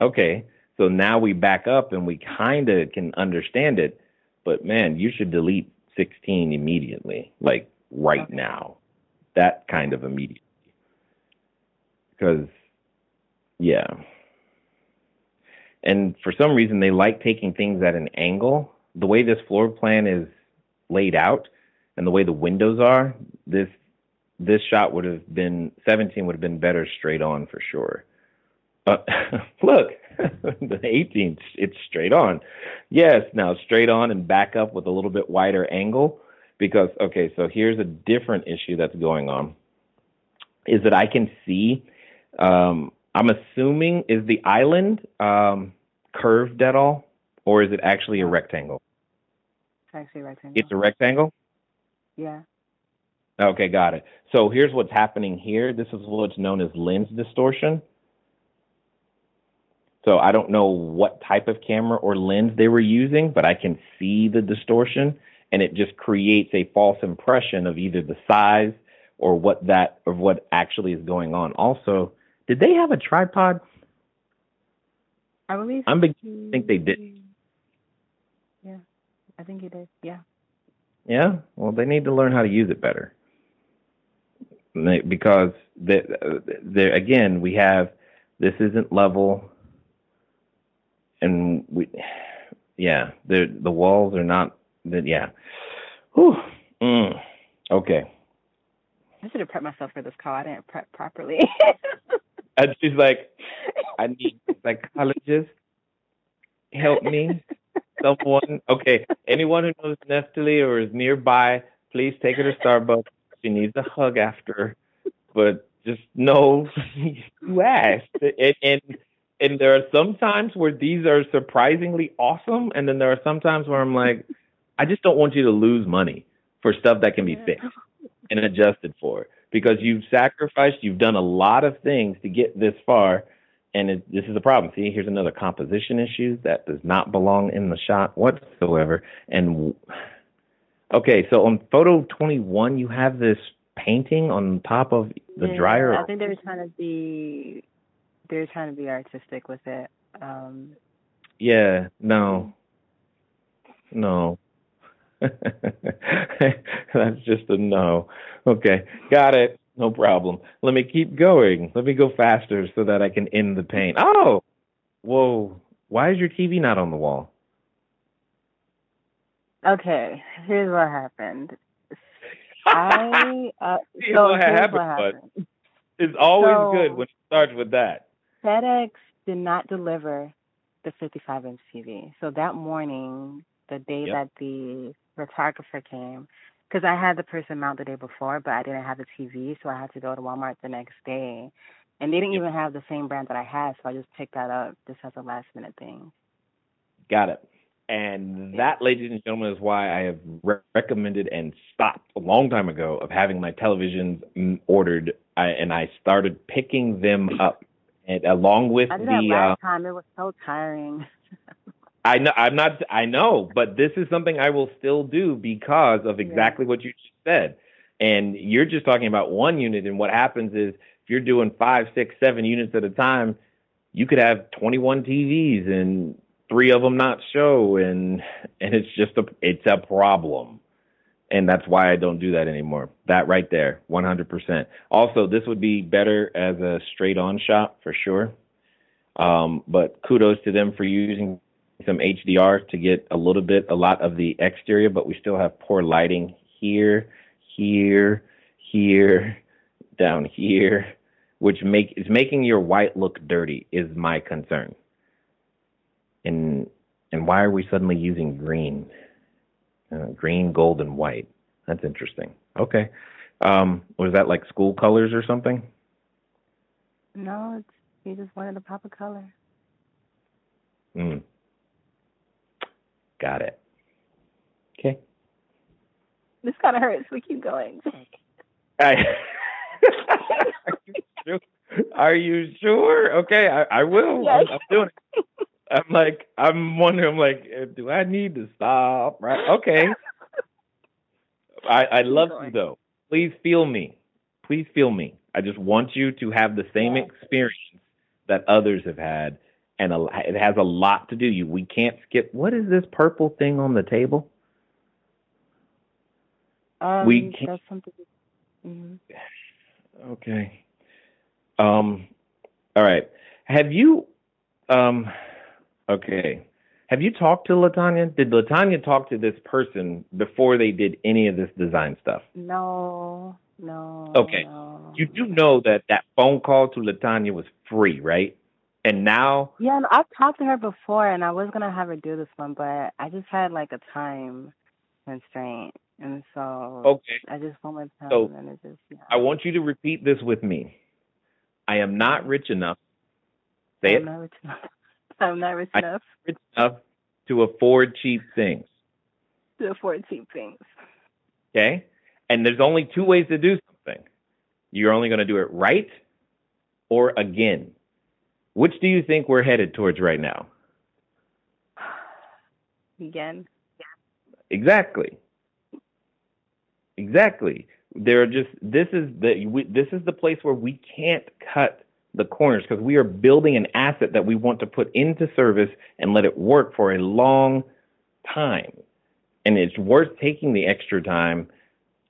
Okay, so now we back up and we kind of can understand it, but man, you should delete 16 immediately, like right okay. now. That kind of immediately. Because, yeah. And for some reason, they like taking things at an angle. The way this floor plan is laid out and the way the windows are, this this shot would have been 17 would have been better straight on for sure. Uh, look, the 18th, it's straight on. Yes, now straight on and back up with a little bit wider angle because, okay, so here's a different issue that's going on is that I can see, um, I'm assuming, is the island um, curved at all or is it actually a rectangle? It's actually a rectangle. It's a rectangle? Yeah. Okay, got it. So here's what's happening here. This is what's known as lens distortion. So I don't know what type of camera or lens they were using, but I can see the distortion. and it just creates a false impression of either the size or what that or what actually is going on. Also, did they have a tripod? I believe. I'm beginning to think they did. Yeah, I think he did. Yeah. Yeah. Well, they need to learn how to use it better. Because the, there again, we have this isn't level, and we, yeah, the the walls are not. that. yeah. Whew. Mm. Okay. I should have prepped myself for this call. I didn't prep properly. And she's like, I need a psychologist. Help me. Someone. Okay. Anyone who knows Nestle or is nearby, please take her to Starbucks. She needs a hug after. But just know you asked. And, and and there are some times where these are surprisingly awesome, and then there are some times where I'm like, I just don't want you to lose money for stuff that can be fixed and adjusted for because you've sacrificed, you've done a lot of things to get this far, and it, this is a problem. See, here's another composition issue that does not belong in the shot whatsoever. And okay, so on photo 21, you have this painting on top of the Yeah, dryer. I think they were trying to be. They were trying to be artistic with it. Um, Yeah, no, no. That's just a no. Okay, got it. No problem. Let me keep going. Let me go faster so that I can end the pain. Oh, whoa. Why is your TV not on the wall? okay, here's what happened. I uh, so what happened, what happened. It's always So- good when it starts with that. FedEx did not deliver the 55 inch TV. So that morning, the day Yep. that the photographer came, because I had the person mount the day before, but I didn't have the TV, so I had to go to Walmart the next day. And they didn't Yep. even have the same brand that I had, so I just picked that up just as a last minute thing. Got it. And that, ladies and gentlemen, is why I have re- recommended and stopped a long time ago of having my televisions ordered, I, and I started picking them up, and along with I the. Uh, last time. It was so tiring. I know I'm not. I know, but this is something I will still do because of exactly what you just said. And you're just talking about one unit, and what happens is if you're doing five, six, seven units at a time, you could have 21 TVs and three of them not show, and and it's just a it's a problem. And that's why I don't do that anymore. That right there, 100%. Also, this would be better as a straight on shot for sure. Um, but kudos to them for using some HDR to get a little bit, a lot of the exterior, but we still have poor lighting here, here, here, down here, which make is making your white look dirty. Is my concern. And and why are we suddenly using green? Uh, green, gold, and white. That's interesting. Okay. Um, was that like school colors or something? No, it's he just wanted to pop a color. Mm. Got it. Okay. This kind of hurts. We keep going. I, are, you sure? Are you sure? Okay, I, I will. Yes. I'm, I'm doing it. I'm like, I'm wondering, I'm like, uh, do I need to stop? Right? Okay. I, I love you though. Please feel me. Please feel me. I just want you to have the same experience that others have had, and a, it has a lot to do. You, we can't skip. What is this purple thing on the table? Um, We can't- That's something. hmm Okay. Um. All right. Have you? Um. Okay. Have you talked to Latanya? Did Latanya talk to this person before they did any of this design stuff? No, no. Okay. no. You do know that that phone call to Latanya was free, right? And now, Yeah, and I've talked to her before, and I was gonna have her do this one, but I just had like a time constraint, and so okay, I just went with him, So, and it just yeah. I want you to repeat this with me. I am not rich enough. Say I'm it. Not rich enough. I'm not rich I- enough Rich enough to afford cheap things. to afford cheap things. Okay? And there's only two ways to do something. You're only going to do it right or again. Which do you think we're headed towards right now? Again, Exactly. Exactly. There are just this is the we, this is the place where we can't cut the corners because we are building an asset that we want to put into service and let it work for a long time. And it's worth taking the extra time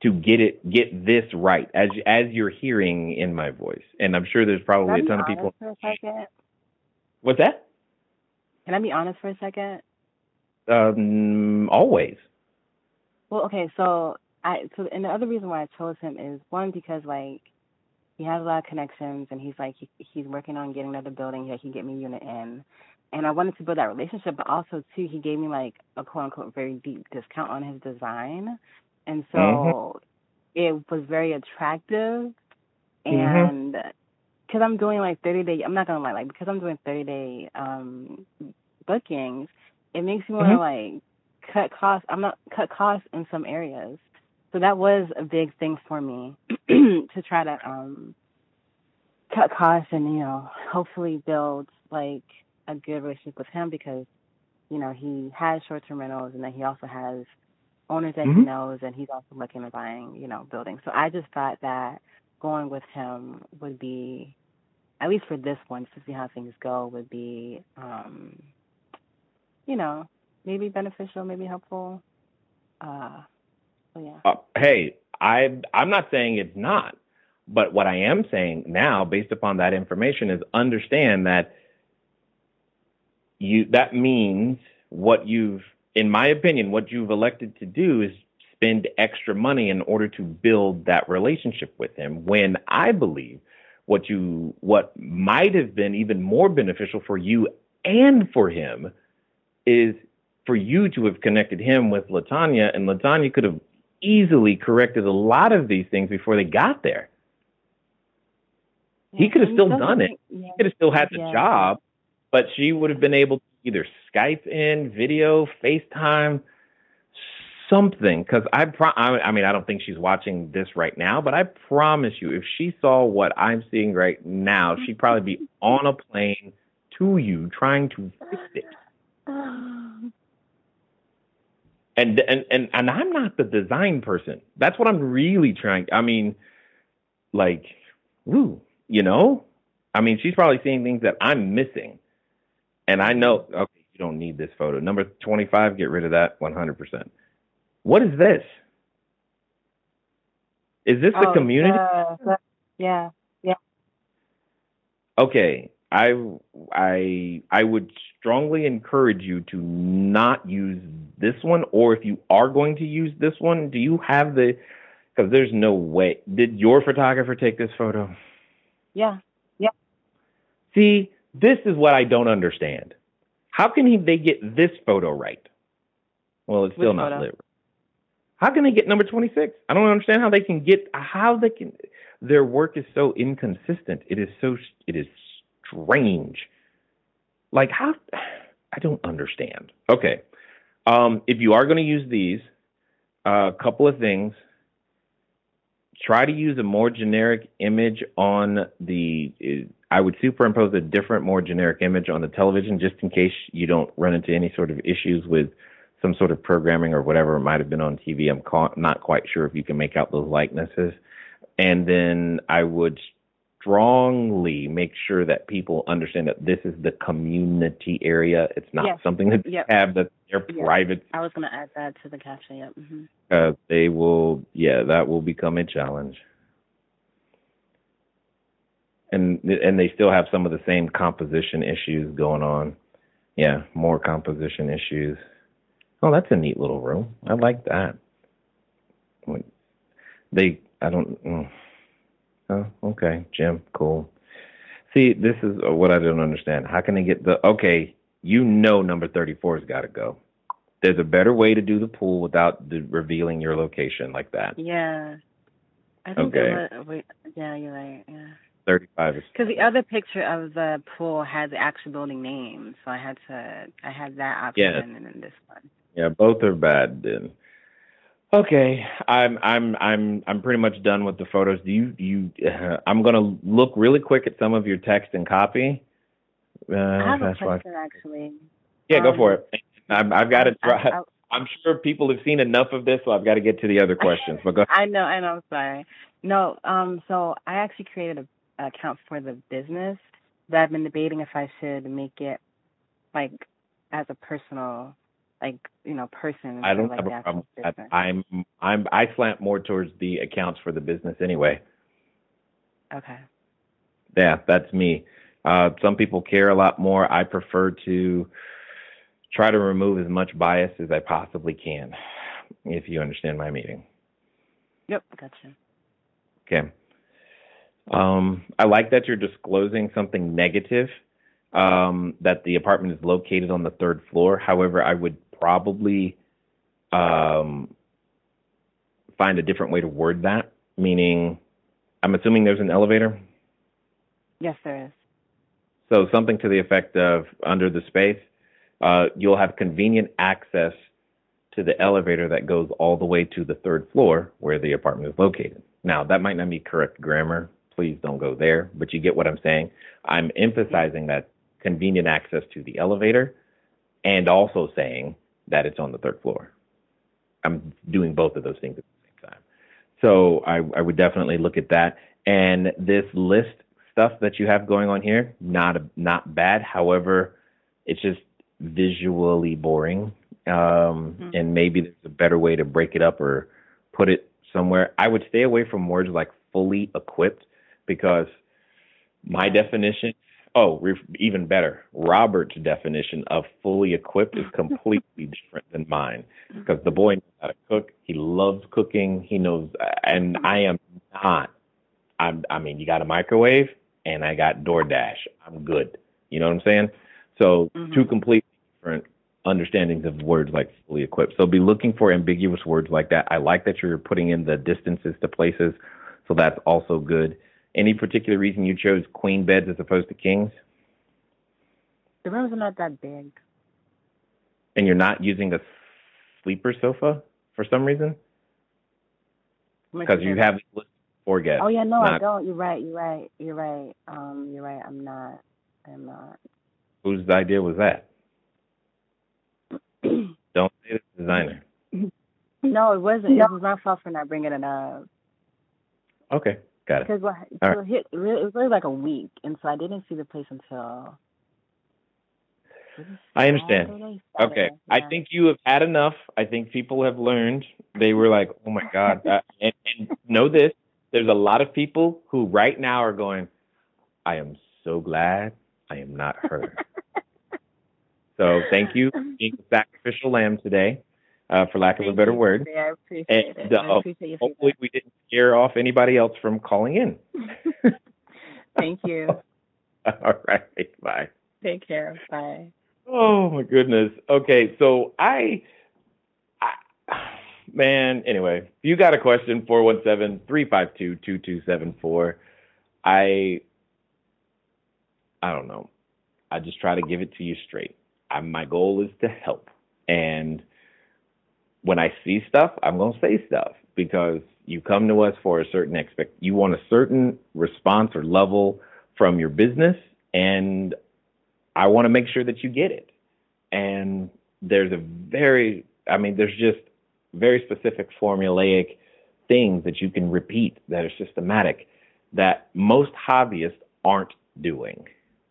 to get it get this right as as you're hearing in my voice. And I'm sure there's probably a ton of people. For a second? What's that? Can I be honest for a second? Um, always. Well, okay, so I so and the other reason why I chose him is one because like he has a lot of connections and he's like he, he's working on getting another building that he can get me a unit in, and I wanted to build that relationship, but also too he gave me like a quote unquote very deep discount on his design, and so Mhm. it was very attractive, Mhm. and because I'm doing like 30 day, I'm not gonna lie, like because I'm doing 30 day um bookings, it makes me want to Mhm. like cut costs. I'm not cut costs in some areas, so that was a big thing for me to try to um cut costs and you know hopefully build like a good relationship with him because you know he has short term rentals and then he also has owners that he Mhm. knows and he's also looking at buying you know buildings. So I just thought that going with him would be at least for this one to see how things go would be um you know maybe beneficial maybe helpful uh so yeah Uh, hey, I I'm not saying it's not, but what I am saying now, based upon that information, is understand that you that means what you've, in my opinion, what you've elected to do is spend extra money in order to build that relationship with him. When I believe what you what might have been even more beneficial for you and for him is for you to have connected him with Latanya, and Latanya could have easily corrected a lot of these things before they got there. He could have still done it. yeah. He could have still had the Yeah. job, but she would have been able to either Skype in, video, FaceTime, something. Because I, pro- I, I mean, I don't think she's watching this right now, but I promise you, if she saw what I'm seeing right now, she'd probably be on a plane to you trying to fix it. and and and and I'm not the design person. That's what I'm really trying. I mean, like, woo, you know. I mean, she's probably seeing things that I'm missing, and I know. Mm-hmm. Okay, you don't need this photo. Number 25, get rid of that 100. percent What is this? Is this the Oh, community? the- the- yeah okay i i i would strongly encourage you to not use this one or if you are going to use this one do you have the because there's no way. Did your photographer take this photo? Yeah. Yeah. see this is what i don't understand. How can he they get this photo right? Well it's still Which not lit. How can they get number 26 i don't understand how they can get how they can their work is so inconsistent. It is so it is strange. Like how i don't understand. Okay. Um if you are going to use these a couple of things. Try to use a more generic image on the i would superimpose a different more generic image on the television just in case you don't run into any sort of issues with some sort of programming or whatever it might have been on tv i'm not quite sure if you can make out those likenesses. And then i would strongly make sure that people understand that this is the community area it's not Yes. something that they Yep. have that they're Yeah. private i was going to add that to the caption yep hmm uh, they will, yeah, that will become a challenge. And and they still have some of the same composition issues going on. Yeah, more composition issues. Oh, that's a neat little room. I like that. They, I don't. Mm. Oh, okay, gym, cool. See, this is what I don't understand. How can they get the? Okay, you know, number thirty-four's got to go there's a better way to do the pool without the, revealing your location like that. yeah i think Okay. yeah you're right yeah 35 is because the other picture of the pool had the actual building name so i had to i had that option Yeah. and then this one yeah, both are bad then. Okay, I'm I'm I'm I'm pretty much done with the photos. Do you you uh, I'm going to look really quick at some of your text and copy. Uh, i have a question actually Yeah, go um, for it. I've, I've got. I, dri- I, I'm sure people have seen enough of this, so I've got to get to the other questions. But go I know, I know. I'm sorry. No, um, so I actually created a, an account for the business that I've been debating if I should make it like as a personal, like you know, person. I don't like have a problem actual with that. business. I'm I'm I slant more towards the accounts for the business anyway. Okay. Yeah, that's me. Uh, some people care a lot more. I prefer to try to remove as much bias as I possibly can, if you understand my meaning. Yep. Gotcha. Okay. Um, I like that you're disclosing something negative, um, that the apartment is located on the third floor. However, I would probably um, find a different way to word that, meaning, I'm assuming there's an elevator. Yes, there is. So something to the effect of under the space, uh, you'll have convenient access to the elevator that goes all the way to the third floor where the apartment is located. Now, that might not be correct grammar. Please don't go there, but you get what I'm saying. I'm emphasizing that convenient access to the elevator and also saying that it's on the third floor. I'm doing both of those things at the same time. So I, I would definitely look at that. And this list stuff that you have going on here, not not bad. However, it's just visually boring. Um, Mhm. And maybe there's a better way to break it up or put it somewhere. I would stay away from words like fully equipped because my definition, oh, re- even better, Robert's definition of fully equipped is completely different than mine because the boy knows how to cook. He loves cooking. He knows, and I am not. I'm, I mean, you got a microwave and I got DoorDash. I'm good. You know what I'm saying? So Mhm. two completely different understandings of words like fully equipped. So be looking for ambiguous words like that. I like that you're putting in the distances to places. So that's also good. Any particular reason you chose queen beds as opposed to kings? The rooms are not that big. And you're not using a sleeper sofa for some reason? Because you have listed four guests. Oh yeah, no, I don't. You're right. You're right. You're right. Um, you're right. I'm not. I'm not. Whose idea was that? Don't say the designer. no, it wasn't. It was my fault for not bringing it up. Okay, got it. Because? All So hit, it really- it was really like a week, and so I didn't see the place until. I understand. Saturday? Okay, Saturday, I think you have had enough. I think people have learned. They were like, "Oh my god!" Uh, and, and know this: there's a lot of people who right now are going, "I am so glad I am not her." so thank you for being a sacrificial lamb today, uh, for lack of a better you, word. I appreciate And, it. I uh, appreciate your Hopefully, we didn't scare off anybody else from calling in. Thank you. All right, bye. Take care. Bye. Oh my goodness. Okay, so I, I man, anyway, if you got a question, 417-352-2274. I I don't know. I just try to give it to you straight. I, my goal is to help. And when I see stuff, I'm going to say stuff because you come to us for a certain expect you want a certain response or level from your business and I want to make sure that you get it. And there's a very, I mean, there's just very specific formulaic things that you can repeat that are systematic that most hobbyists aren't doing,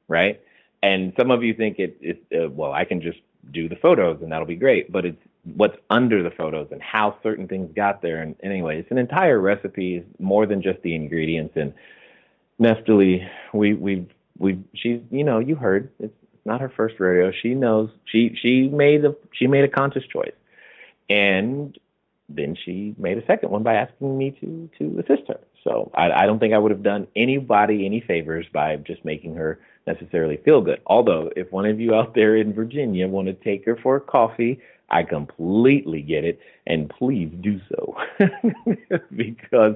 right? And some of you think it, it uh, well, I can just do the photos and that'll be great, but it's what's under the photos and how certain things got there. And anyway, it's an entire recipe, more than just the ingredients. And Neftali, we we we she's you know you heard it's not her first rodeo. She knows she she made a she made a conscious choice, and then she made a second one by asking me to to assist her. So I, I don't think I would have done anybody any favors by just making her necessarily feel good. Although if one of you out there in Virginia want to take her for a coffee, I completely get it, and please do so because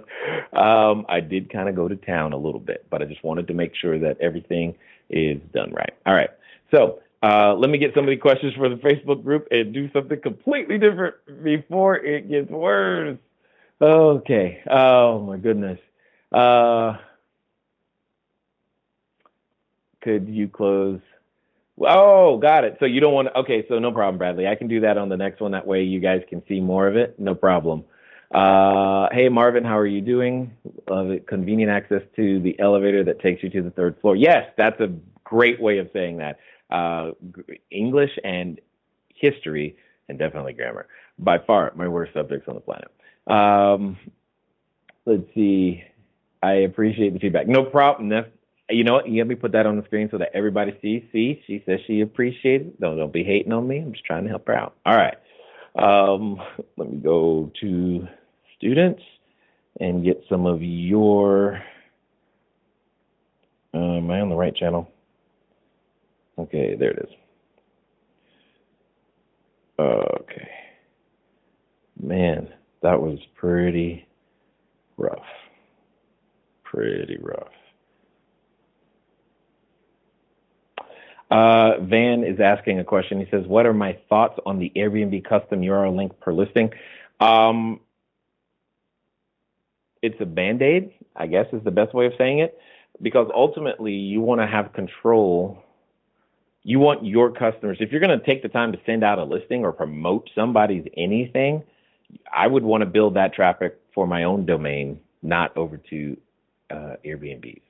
um, I did kind of go to town a little bit, but I just wanted to make sure that everything is done right. All right, so uh, let me get some of the questions for the Facebook group and do something completely different before it gets worse. Okay. Oh my goodness. Uh, could you close Oh, got it. So you don't want to, okay, so no problem, Bradley. I can do that on the next one. That way you guys can see more of it. No problem. Uh, hey, Marvin, how are you doing? Love it. Convenient access to the elevator that takes you to the third floor. Yes, that's a great way of saying that. Uh, English and history, and definitely grammar. By far, my worst subjects on the planet. Um, let's see. I appreciate the feedback. No problem. You know what? Let me put that on the screen so that everybody sees. See, she says she appreciates it. Don't, don't be hating on me. I'm just trying to help her out. All right. Um, let me go to students and get some of your. Uh, am I on the right channel? Okay, there it is. Okay. Man, that was pretty rough. Pretty rough. Uh, Van is asking a question. He says, "What are my thoughts on the Airbnb custom URL link per listing?" Um, it's a band aid, I guess, is the best way of saying it, because ultimately you want to have control. You want your customers. If you're going to take the time to send out a listing or promote somebody's anything, I would want to build that traffic for my own domain, not over to uh, Airbnb's.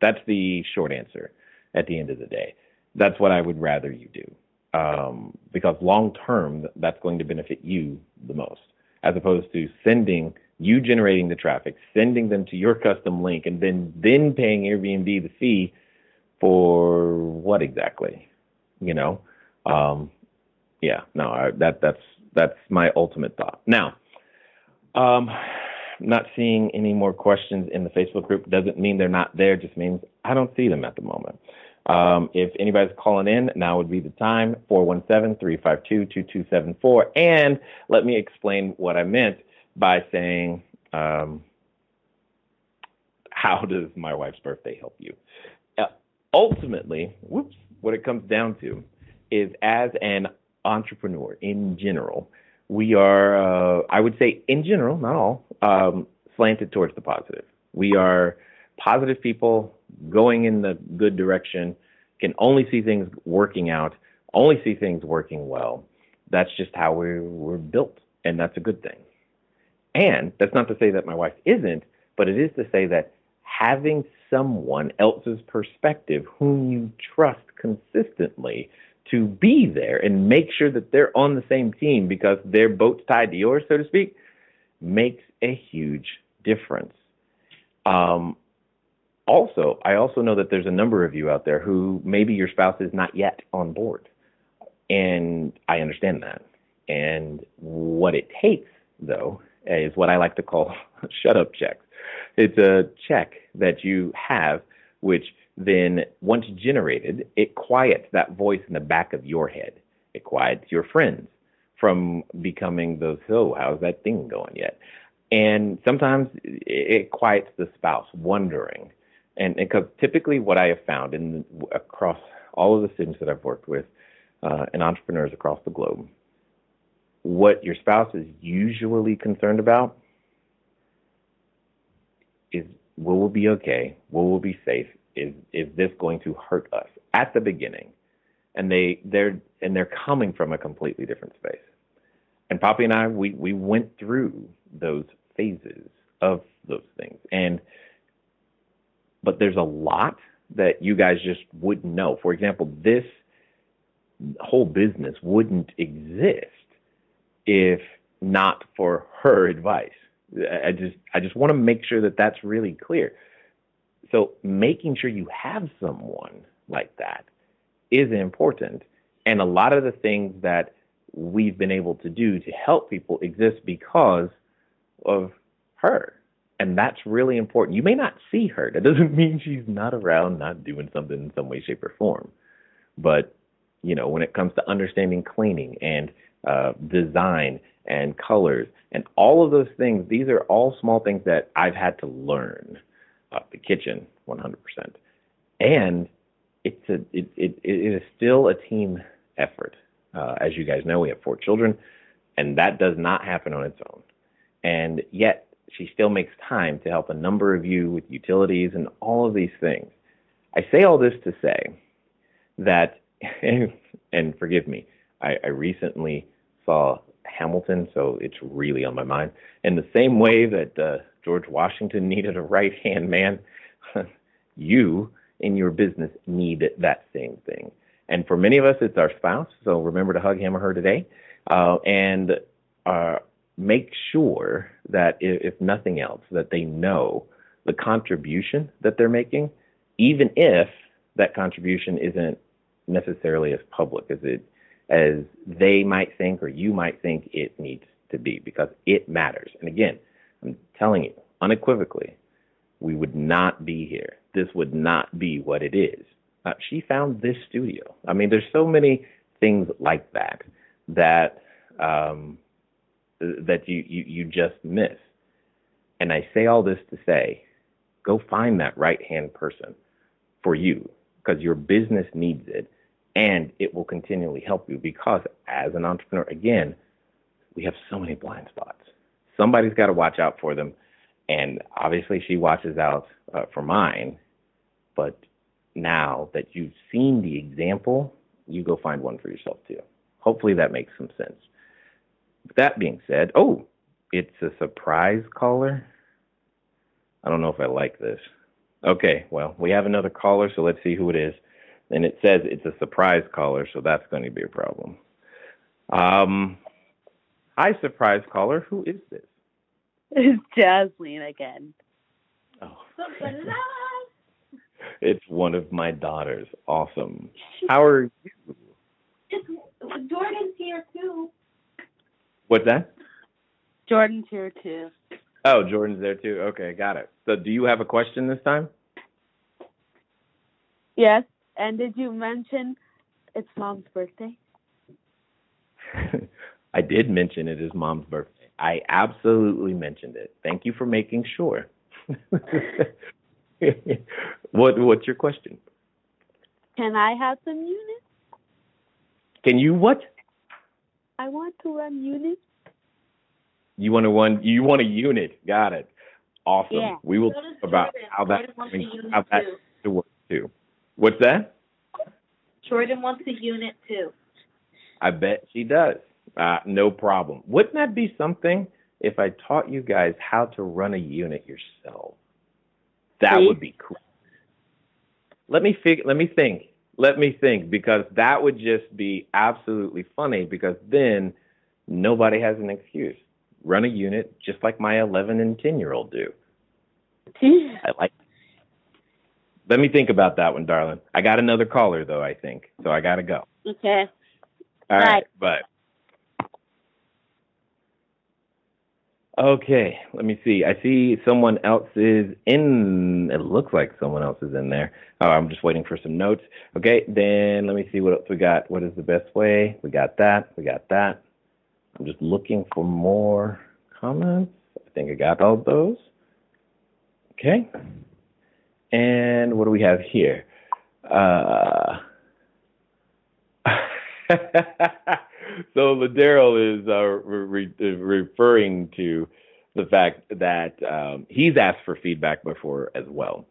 That's the short answer at the end of the day that's what I would rather you do. Um, because long term, that's going to benefit you the most, as opposed to sending you generating the traffic, sending them to your custom link, and then then paying Airbnb the fee for what exactly? You know, um, yeah, no, I, that that's that's my ultimate thought. Now, um, not seeing any more questions in the Facebook group doesn't mean they're not there. Just means I don't see them at the moment. Um, if anybody's calling in, now would be the time 417 352 2274. And let me explain what I meant by saying, um, How does my wife's birthday help you? Uh, ultimately, whoops, what it comes down to is as an entrepreneur in general, we are, uh, I would say in general, not all, um, slanted towards the positive. We are positive people going in the good direction, can only see things working out, only see things working well. That's just how we we're built, and that's a good thing. And that's not to say that my wife isn't, but it is to say that having someone else's perspective whom you trust consistently to be there and make sure that they're on the same team because their boat's tied to yours, so to speak, makes a huge difference. Um, also, I also know that there's a number of you out there who maybe your spouse is not yet on board. And I understand that. And what it takes, though, is what I like to call shut up checks. It's a check that you have, which then, once generated, it quiets that voice in the back of your head. It quiets your friends from becoming those, oh, how's that thing going yet? And sometimes it quiets the spouse, wondering, and because typically what I have found in across all of the students that I've worked with uh, and entrepreneurs across the globe, what your spouse is usually concerned about is will we be okay? Will we be safe? Is is this going to hurt us at the beginning? And they they're and they're coming from a completely different space. And Poppy and I we we went through those phases of those things and but there's a lot that you guys just wouldn't know. For example, this whole business wouldn't exist if not for her advice. I just I just want to make sure that that's really clear. So making sure you have someone like that is important, and a lot of the things that we've been able to do to help people exist because of her. And that's really important. You may not see her. That doesn't mean she's not around, not doing something in some way, shape, or form. But, you know, when it comes to understanding cleaning and uh, design and colors and all of those things, these are all small things that I've had to learn. Uh, the kitchen, 100%. And it's a, it, it, it is still a team effort. Uh, as you guys know, we have four children, and that does not happen on its own. And yet, she still makes time to help a number of you with utilities and all of these things. I say all this to say that and forgive me, I, I recently saw Hamilton, so it's really on my mind. In the same way that uh, George Washington needed a right hand man, you in your business need that same thing. And for many of us, it's our spouse. So remember to hug him or her today. Uh, and uh, make sure that if, nothing else, that they know the contribution that they're making, even if that contribution isn't necessarily as public as it as they might think or you might think it needs to be because it matters. And again, I'm telling you unequivocally, we would not be here. This would not be what it is. Uh, she found this studio. I mean, there's so many things like that that um, that you, you you just miss. And I say all this to say, go find that right hand person for you because your business needs it and it will continually help you because as an entrepreneur again we have so many blind spots. Somebody's got to watch out for them and obviously she watches out uh, for mine but now that you've seen the example you go find one for yourself too. Hopefully that makes some sense with that being said oh it's a surprise caller i don't know if i like this okay well we have another caller so let's see who it is and it says it's a surprise caller, so that's going to be a problem. Um, hi, surprise caller. Who is this? It's Jasmine again. Oh. it's one of my daughters. Awesome. How are you? It's, Jordan's here too. What's that? Jordan's here too. Oh, Jordan's there too. Okay, got it. So, do you have a question this time? Yes. And did you mention it's mom's birthday? I did mention it is mom's birthday. I absolutely mentioned it. Thank you for making sure. what what's your question? Can I have some units? Can you what? I want to run units. You want to run you want a unit. Got it. Awesome. Yeah. We will talk about Jordan. how that Jordan wants how that too. to work too. What's that? Jordan wants a unit too. I bet she does. Uh, no problem. Wouldn't that be something if I taught you guys how to run a unit yourself? That See? would be cool. Let me fig- let me think. Let me think because that would just be absolutely funny because then nobody has an excuse. Run a unit just like my 11 and 10 year old do. I like. Let me think about that one, darling. I got another caller though. I think so. I gotta go. Okay. All Right. right, but okay. Let me see. I see someone else is in. It looks like someone else is in there. Oh, I'm just waiting for some notes. Okay, then let me see what else we got. What is the best way? We got that. We got that. I'm just looking for more comments. I think I got all those. Okay. And what do we have here? Uh, so Ladero is uh, re- re- referring to the fact that um, he's asked for feedback before as well.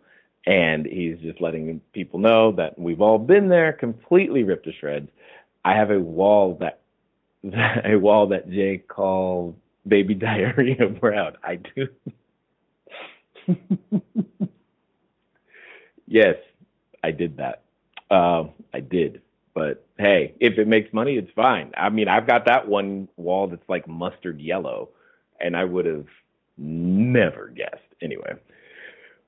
And he's just letting people know that we've all been there, completely ripped to shreds. I have a wall that a wall that Jay called baby diarrhea brown. I do. yes, I did that. Um, I did. But hey, if it makes money, it's fine. I mean, I've got that one wall that's like mustard yellow, and I would have never guessed. Anyway,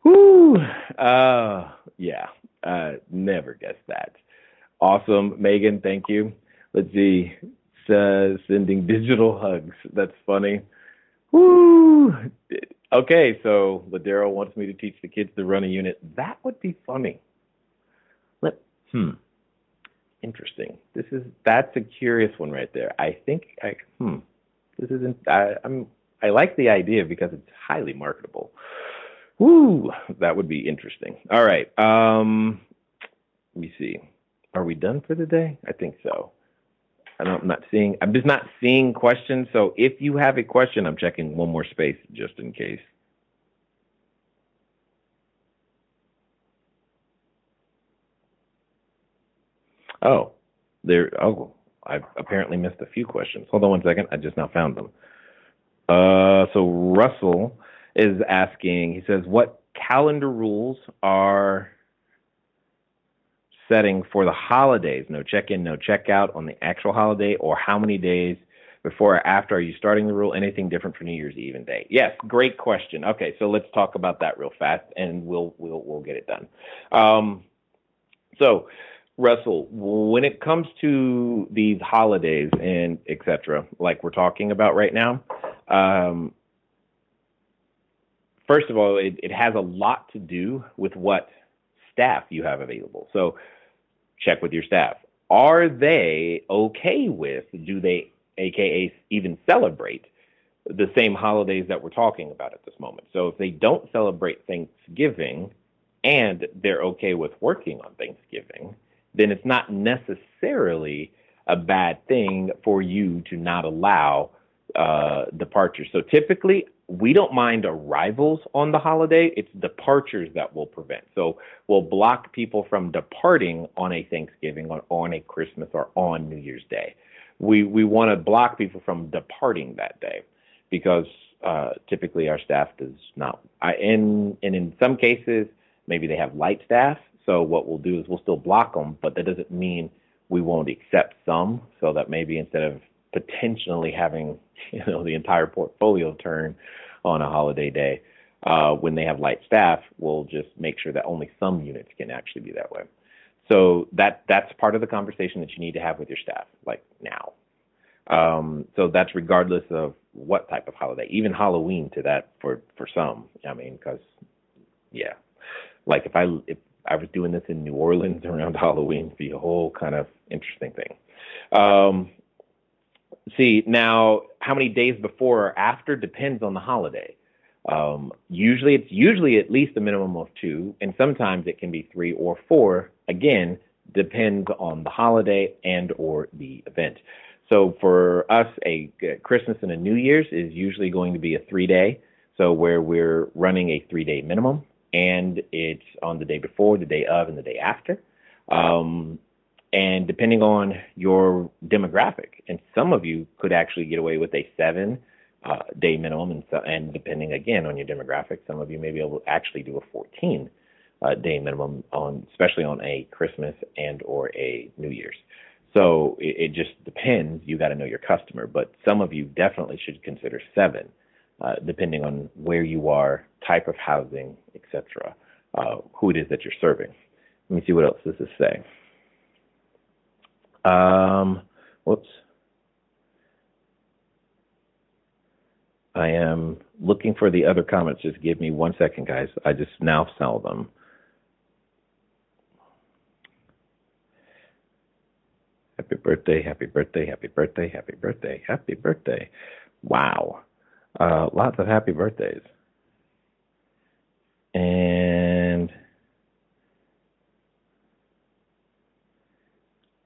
whoo, uh, yeah, uh, never guessed that. Awesome, Megan. Thank you. Let's see. Says sending digital hugs. That's funny. Woo. Okay, so Ladero wants me to teach the kids to run a unit. That would be funny. Let hmm. Interesting. This is that's a curious one right there. I think I hmm. This isn't I, I'm I like the idea because it's highly marketable. Woo, that would be interesting. All right. Um let me see. Are we done for the day? I think so. I'm not seeing. I'm just not seeing questions. So if you have a question, I'm checking one more space just in case. Oh, there. Oh, I apparently missed a few questions. Hold on one second. I just now found them. Uh, so Russell is asking. He says, "What calendar rules are setting for the holidays? No check-in, no check-out on the actual holiday, or how many days before or after are you starting the rule? Anything different for New Year's Eve and day?" Yes, great question. Okay, so let's talk about that real fast, and we'll we'll we'll get it done. Um, so Russell, when it comes to these holidays and etc., like we're talking about right now, um, first of all, it, it has a lot to do with what staff you have available. So check with your staff. Are they okay with, do they, AKA, even celebrate the same holidays that we're talking about at this moment? So if they don't celebrate Thanksgiving and they're okay with working on Thanksgiving, then it's not necessarily a bad thing for you to not allow uh, departures. So typically, we don't mind arrivals on the holiday. It's departures that will prevent. So we'll block people from departing on a Thanksgiving, on, on a Christmas, or on New Year's Day. We we want to block people from departing that day because uh, typically our staff does not. I, and and in some cases, maybe they have light staff, so what we'll do is we'll still block them, but that doesn't mean we won't accept some. So that maybe instead of potentially having you know the entire portfolio turn on a holiday day, uh, when they have light staff, we'll just make sure that only some units can actually be that way. So that that's part of the conversation that you need to have with your staff, like now. Um, so that's regardless of what type of holiday, even Halloween to that for for some. I mean, because yeah, like if I if I was doing this in New Orleans around Halloween. It'd be a whole kind of interesting thing. Um, see, now, how many days before or after depends on the holiday. Um, usually, it's usually at least a minimum of two, and sometimes it can be three or four. Again, depends on the holiday and or the event. So for us, a Christmas and a New Year's is usually going to be a three day. So where we're running a three day minimum and it's on the day before, the day of, and the day after. Um, and depending on your demographic, and some of you could actually get away with a seven uh, day minimum, and, so, and depending again on your demographic, some of you may be able to actually do a 14 uh, day minimum on, especially on a Christmas and or a New Year's. So it, it just depends. You got to know your customer, but some of you definitely should consider seven uh, depending on where you are, type of housing, etc., uh, who it is that you're serving. Let me see what else does this say. Um, whoops. I am looking for the other comments. Just give me one second, guys. I just now saw them. Happy birthday, happy birthday, happy birthday, happy birthday, happy birthday. Wow. Uh, lots of happy birthdays. And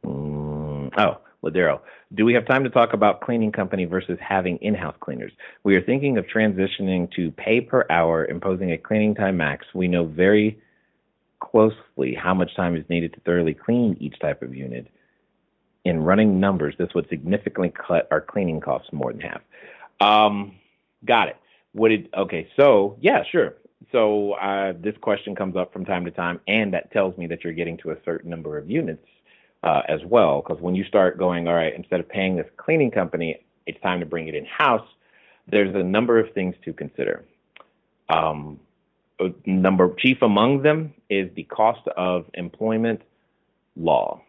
mm, oh, Ladero, do we have time to talk about cleaning company versus having in-house cleaners? We are thinking of transitioning to pay per hour, imposing a cleaning time max. We know very closely how much time is needed to thoroughly clean each type of unit. In running numbers, this would significantly cut our cleaning costs more than half. Um, Got it. What did okay? So yeah, sure. So uh, this question comes up from time to time, and that tells me that you're getting to a certain number of units uh, as well. Because when you start going, all right, instead of paying this cleaning company, it's time to bring it in house. There's a number of things to consider. Um, number chief among them is the cost of employment law.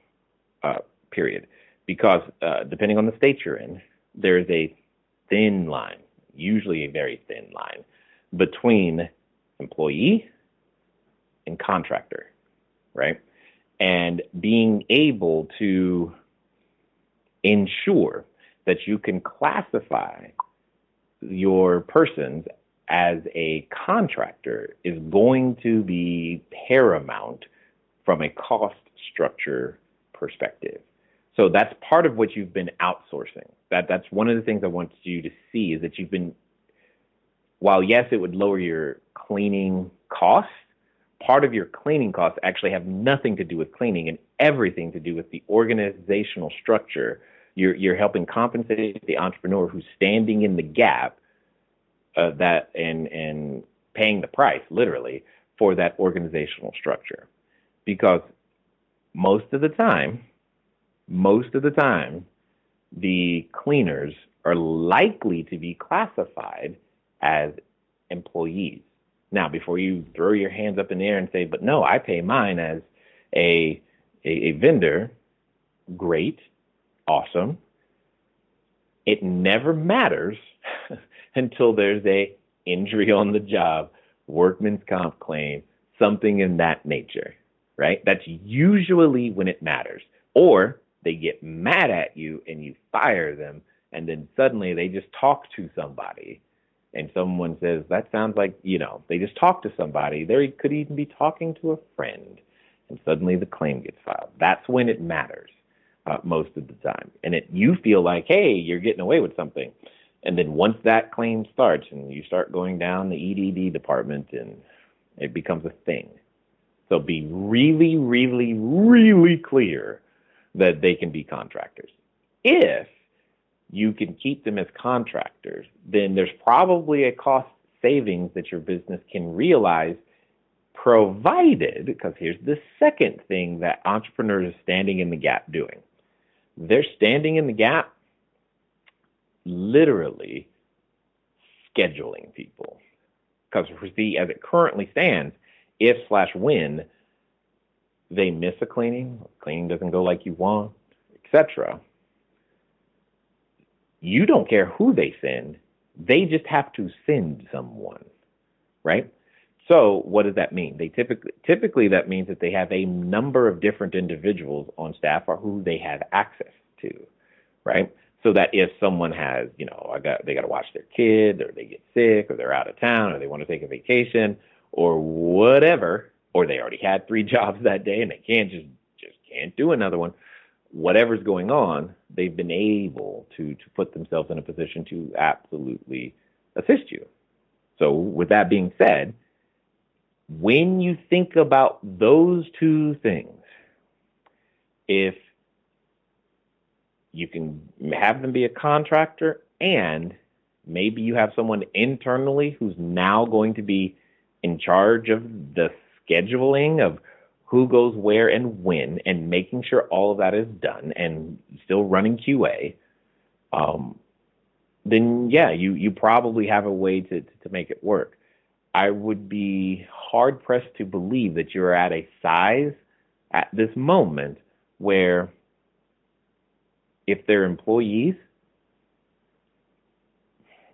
Uh, period. Because uh, depending on the state you're in, there is a thin line usually a very thin line between employee and contractor, right? And being able to ensure that you can classify your persons as a contractor is going to be paramount from a cost structure perspective. So that's part of what you've been outsourcing. That that's one of the things I want you to see is that you've been while yes, it would lower your cleaning costs, part of your cleaning costs actually have nothing to do with cleaning and everything to do with the organizational structure. You're, you're helping compensate the entrepreneur who's standing in the gap uh, that and, and paying the price, literally, for that organizational structure. Because most of the time, most of the time, the cleaners are likely to be classified as employees. Now, before you throw your hands up in the air and say, but no, I pay mine as a, a, a vendor, great, awesome. It never matters until there's a injury on the job, workman's comp claim, something in that nature, right? That's usually when it matters. Or they get mad at you and you fire them, and then suddenly they just talk to somebody and someone says, that sounds like, you know, they just talk to somebody. They could even be talking to a friend. And suddenly the claim gets filed. That's when it matters uh, most of the time. And it, you feel like, hey, you're getting away with something. And then once that claim starts and you start going down the EDD department and it becomes a thing. So be really, really, really clear that they can be contractors. If you can keep them as contractors, then there's probably a cost savings that your business can realize provided, because here's the second thing that entrepreneurs are standing in the gap doing. They're standing in the gap literally scheduling people. Because see, as it currently stands, if slash when they miss a cleaning, cleaning doesn't go like you want, etc., you don't care who they send. They just have to send someone, right? So what does that mean? They typically typically that means that they have a number of different individuals on staff or who they have access to, right? So that if someone has, you know, I got they got to watch their kid or they get sick or they're out of town or they want to take a vacation or whatever, or they already had three jobs that day and they can't just just can't do another one whatever's going on, they've been able to to put themselves in a position to absolutely assist you. So, with that being said, when you think about those two things, if you can have them be a contractor and maybe you have someone internally who's now going to be in charge of the scheduling of who goes where and when, and making sure all of that is done, and still running QA, um, then yeah, you you probably have a way to to make it work. I would be hard pressed to believe that you're at a size at this moment where if they're employees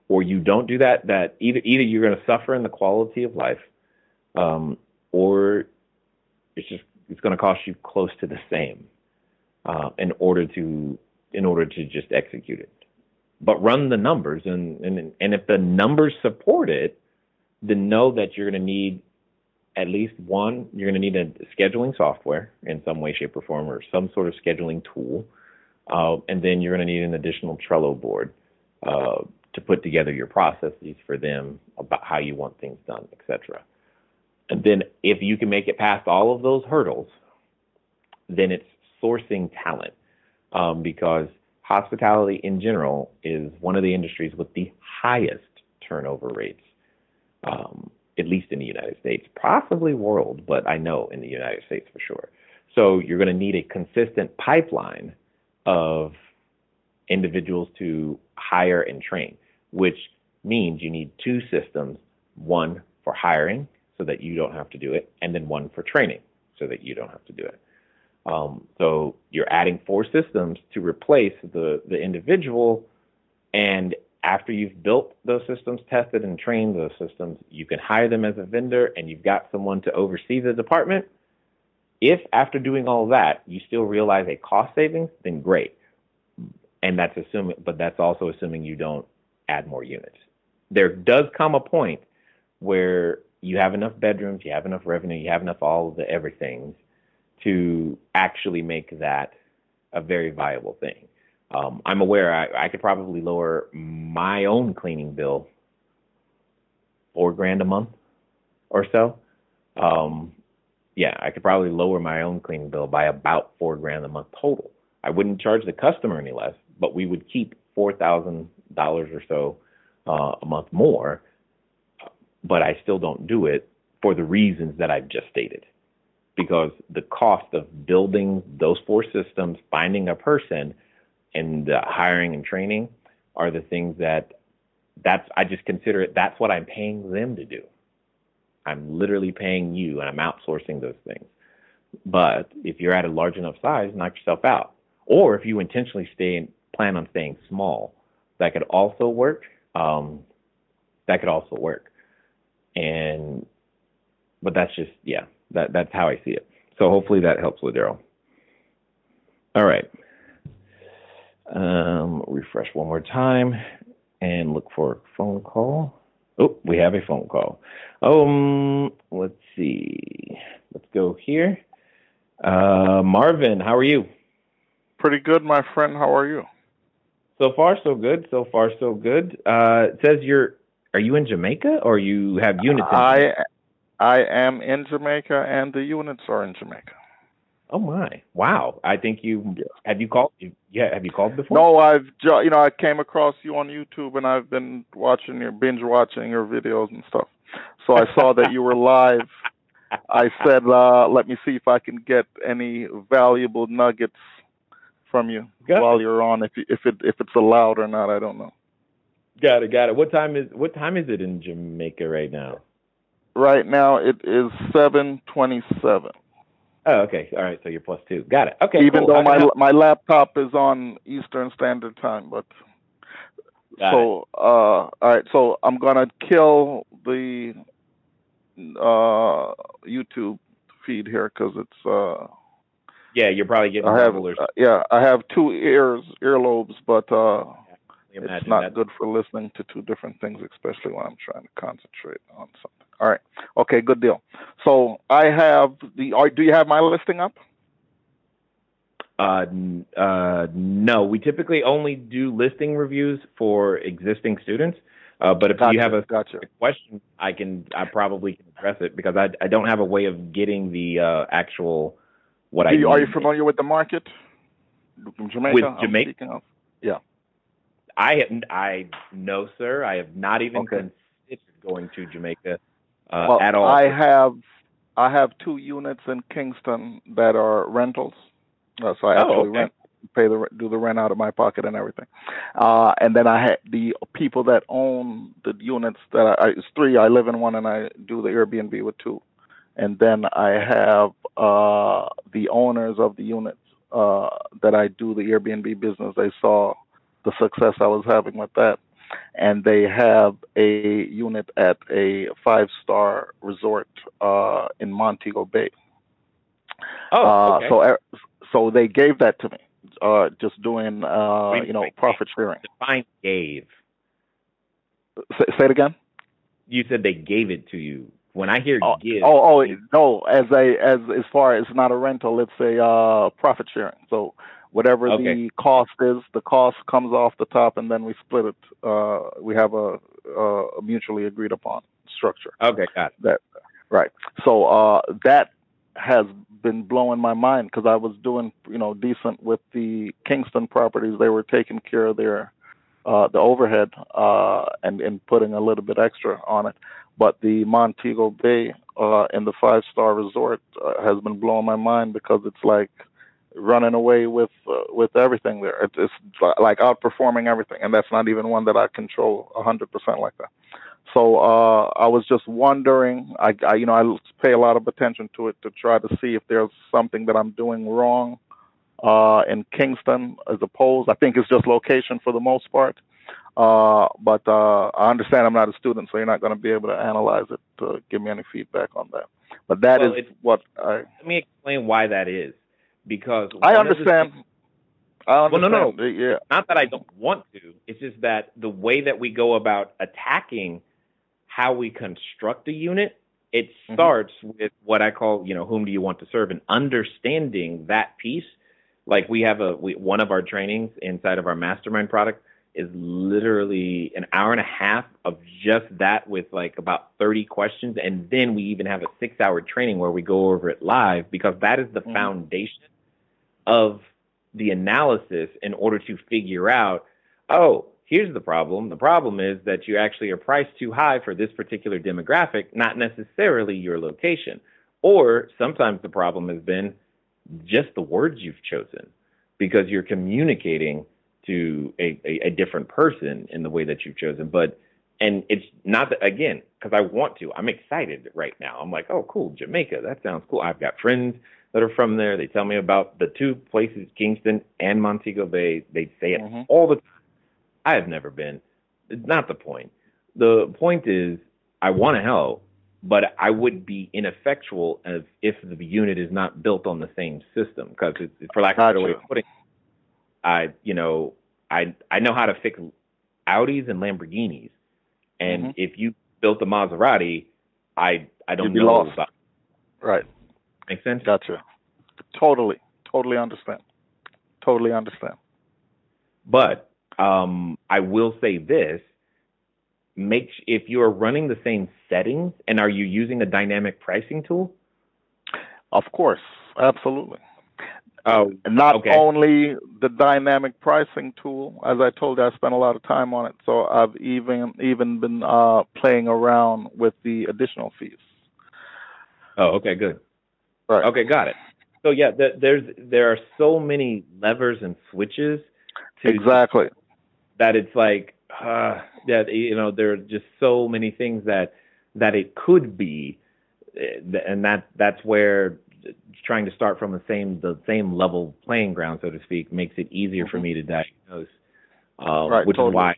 or you don't do that, that either either you're going to suffer in the quality of life, um, or it's just it's going to cost you close to the same uh, in order to in order to just execute it. But run the numbers, and and and if the numbers support it, then know that you're going to need at least one. You're going to need a scheduling software in some way, shape, or form, or some sort of scheduling tool, uh, and then you're going to need an additional Trello board uh, to put together your processes for them about how you want things done, etc. And then if you can make it past all of those hurdles, then it's sourcing talent um, because hospitality in general is one of the industries with the highest turnover rates, um, at least in the United States, possibly world, but I know in the United States for sure. So you're going to need a consistent pipeline of individuals to hire and train, which means you need two systems one for hiring so that you don't have to do it, and then one for training so that you don't have to do it. Um, so you're adding four systems to replace the, the individual. And after you've built those systems, tested and trained those systems, you can hire them as a vendor and you've got someone to oversee the department. If after doing all that, you still realize a cost savings, then great. And that's assuming, but that's also assuming you don't add more units. There does come a point where you have enough bedrooms, you have enough revenue, you have enough all of the everything to actually make that a very viable thing. Um, I'm aware I, I could probably lower my own cleaning bill four grand a month or so um, yeah, I could probably lower my own cleaning bill by about four grand a month total. I wouldn't charge the customer any less, but we would keep four thousand dollars or so uh, a month more. But I still don't do it for the reasons that I've just stated, because the cost of building those four systems, finding a person, and uh, hiring and training are the things that that's I just consider it that's what I'm paying them to do. I'm literally paying you and I'm outsourcing those things. But if you're at a large enough size, knock yourself out. Or if you intentionally stay and plan on staying small, that could also work. Um, that could also work. And but that's just yeah, that that's how I see it. So hopefully that helps Daryl. All right. Um, refresh one more time and look for a phone call. Oh, we have a phone call. Um, let's see. Let's go here. Uh, Marvin, how are you? Pretty good, my friend. How are you? So far, so good. So far, so good. Uh, it says you're. Are you in Jamaica or you have units? In I I am in Jamaica, and the units are in Jamaica. Oh my! Wow. I think you have you called. Yeah, have you called before? No, I've you know I came across you on YouTube, and I've been watching your binge watching your videos and stuff. So I saw that you were live. I said, uh, let me see if I can get any valuable nuggets from you Got while you're on. If you, if it if it's allowed or not, I don't know. Got it. Got it. What time is what time is it in Jamaica right now? Right now it is seven twenty-seven. Oh, okay. All right. So you're plus two. Got it. Okay. Even cool. though How can I my help? my laptop is on Eastern Standard Time, but Got so uh, all right. So I'm gonna kill the uh, YouTube feed here because it's uh, yeah, you're probably getting I have uh, yeah I have two ears earlobes, but uh. It's not that. good for listening to two different things, especially when I'm trying to concentrate on something. All right. Okay. Good deal. So I have the. Are, do you have my listing up? Uh, uh, no, we typically only do listing reviews for existing students. Uh, but if Gotcha. you have a gotcha. question, I can, I probably can address it because I, I don't have a way of getting the uh, actual what I. Do you, are you familiar with the market? Jamaica. With Jamaica? of. I have, I no, sir. I have not even Okay. considered going to Jamaica uh, well, at all. I have I have two units in Kingston that are rentals. Uh, so I Oh, actually okay. rent, pay the do the rent out of my pocket and everything. Uh, and then I had the people that own the units that I, it's three. I live in one and I do the Airbnb with two. And then I have uh, the owners of the units uh, that I do the Airbnb business. They saw the success I was having with that and they have a unit at a five star resort uh, in Montego Bay. oh, uh, okay. So uh, so they gave that to me, uh, just doing uh, you know profit sharing. Define gave. Say, say it again. You said they gave it to you. When I hear Oh, give, oh, oh, no. As a as as far as not a rental, it's a uh, profit sharing. So whatever Okay. the cost is, the cost comes off the top, and then we split it. Uh, we have a, a mutually agreed upon structure. okay, got it. Right. So uh, that has been blowing my mind because I was doing, you know, decent with the Kingston properties. They were taking care of their uh, the overhead uh, and and putting a little bit extra on it. But the Montego Bay uh, and the five star resort uh, has been blowing my mind because it's like running away with uh, with everything there. It, it's like outperforming everything, and that's not even one that I control a hundred percent like that. So uh, I was just wondering. I, I, you know, I pay a lot of attention to it to try to see if there's something that I'm doing wrong uh, in Kingston as opposed. I think it's just location for the most part. Uh, but uh, I understand I'm not a student, so you're not going to be able to analyze it to give me any feedback on that. But that is Well, it's- what I Let me explain why that is. Because I understand. things- I Well, no, understand. no. Yeah. not that I don't want to. It's just that the way that we go about attacking how we construct a unit, it Mhm. starts with what I call, you know, whom do you want to serve, and understanding that piece. Like we have a we, one of our trainings inside of our mastermind product is literally an hour and a half of just that with like about 30 questions. And then we even have a six hour training where we go over it live because that is the Mhm. foundation of the analysis in order to figure out, oh, here's the problem. The problem is that you actually are priced too high for this particular demographic, not necessarily your location. Or sometimes the problem has been just the words you've chosen because you're communicating to a, a, a different person in the way that you've chosen. But and it's not that again because I want to. I'm excited right now. I'm like, oh, cool, Jamaica. That sounds cool. I've got friends that are from there. They tell me about the two places, Kingston and Montego Bay. They say it Mhm. all the time. I have never been. It's not the point. The point is, I want to help, but I would be ineffectual as if the unit is not built on the same system. Because, for lack of a better way of putting, it, I, you know, I I know how to fix Audis and Lamborghinis, and Mhm. if you built a Maserati, I I don't You'd be know lost. about. Right. Make sense? Gotcha. Totally. Totally understand. Totally understand. But um, I will say this: make if you are running the same settings, and are you using a dynamic pricing tool? Of course. Absolutely. Oh, not Okay. only the dynamic pricing tool, as I told you, I spent a lot of time on it. So I've even even been uh, playing around with the additional fees. oh, okay, good. Right. Okay, got it. So yeah, th- there's there are so many levers and switches to Exactly. that it's like uh, that you know there are just so many things that that it could be, eh, and that that's where trying to start from the same the same level playing ground, so to speak, makes it easier for Mhm. me to diagnose. Um, Right, which totally. is why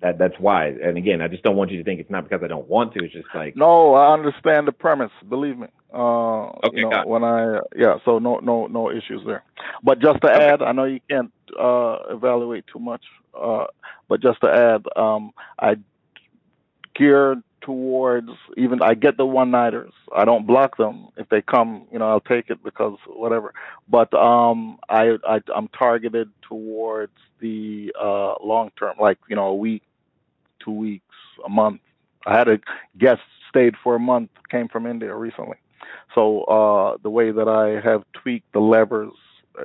that that's why. And again, I just don't want you to think it's not because I don't want to. It's just like No, I understand the premise. Believe me. Uh, Okay, you know, when I yeah, so no no no issues there. But just to Okay. add, I know you can't uh, evaluate too much. Uh, but just to add, um, I gear towards even I get the one nighters. I don't block them if they come. You know, I'll take it because whatever. But um, I, I I'm targeted towards the uh, long term, like you know, a week, two weeks, a month. I had a guest stayed for a month, came from India recently. So uh, the way that I have tweaked the levers,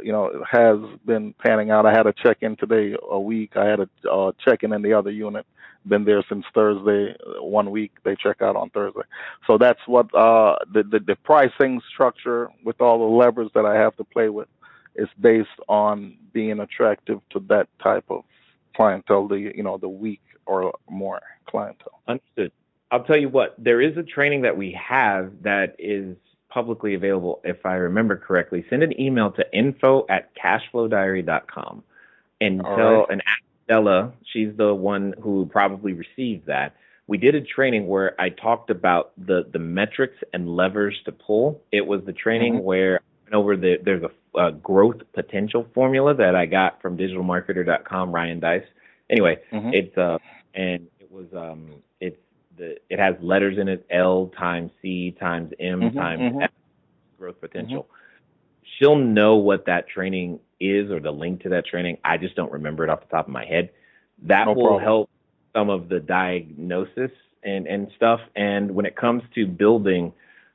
you know, has been panning out. I had a check-in today, a week. I had a uh, check-in in the other unit. Been there since Thursday, one week. They check out on Thursday. So that's what uh, the, the the pricing structure with all the levers that I have to play with is based on being attractive to that type of clientele, the you know the week or more clientele. Understood. I'll tell you what, there is a training that we have that is publicly available, if I remember correctly. Send an email to info at cashflowdiary.com and All tell right. and ask Stella, she's the one who probably received that. We did a training where I talked about the, the metrics and levers to pull. It was the training Mhm. where I went over the there's a, growth potential formula that I got from digitalmarketer.com, Ryan Deiss. Anyway, Mhm. it's uh and it was um the it has letters in it L times C times M Mhm, times mhm. F growth potential. She'll know what that training is or the link to that training. I just don't remember it off the top of my head. That No will problem. help some of the diagnosis and and stuff. And when it comes to building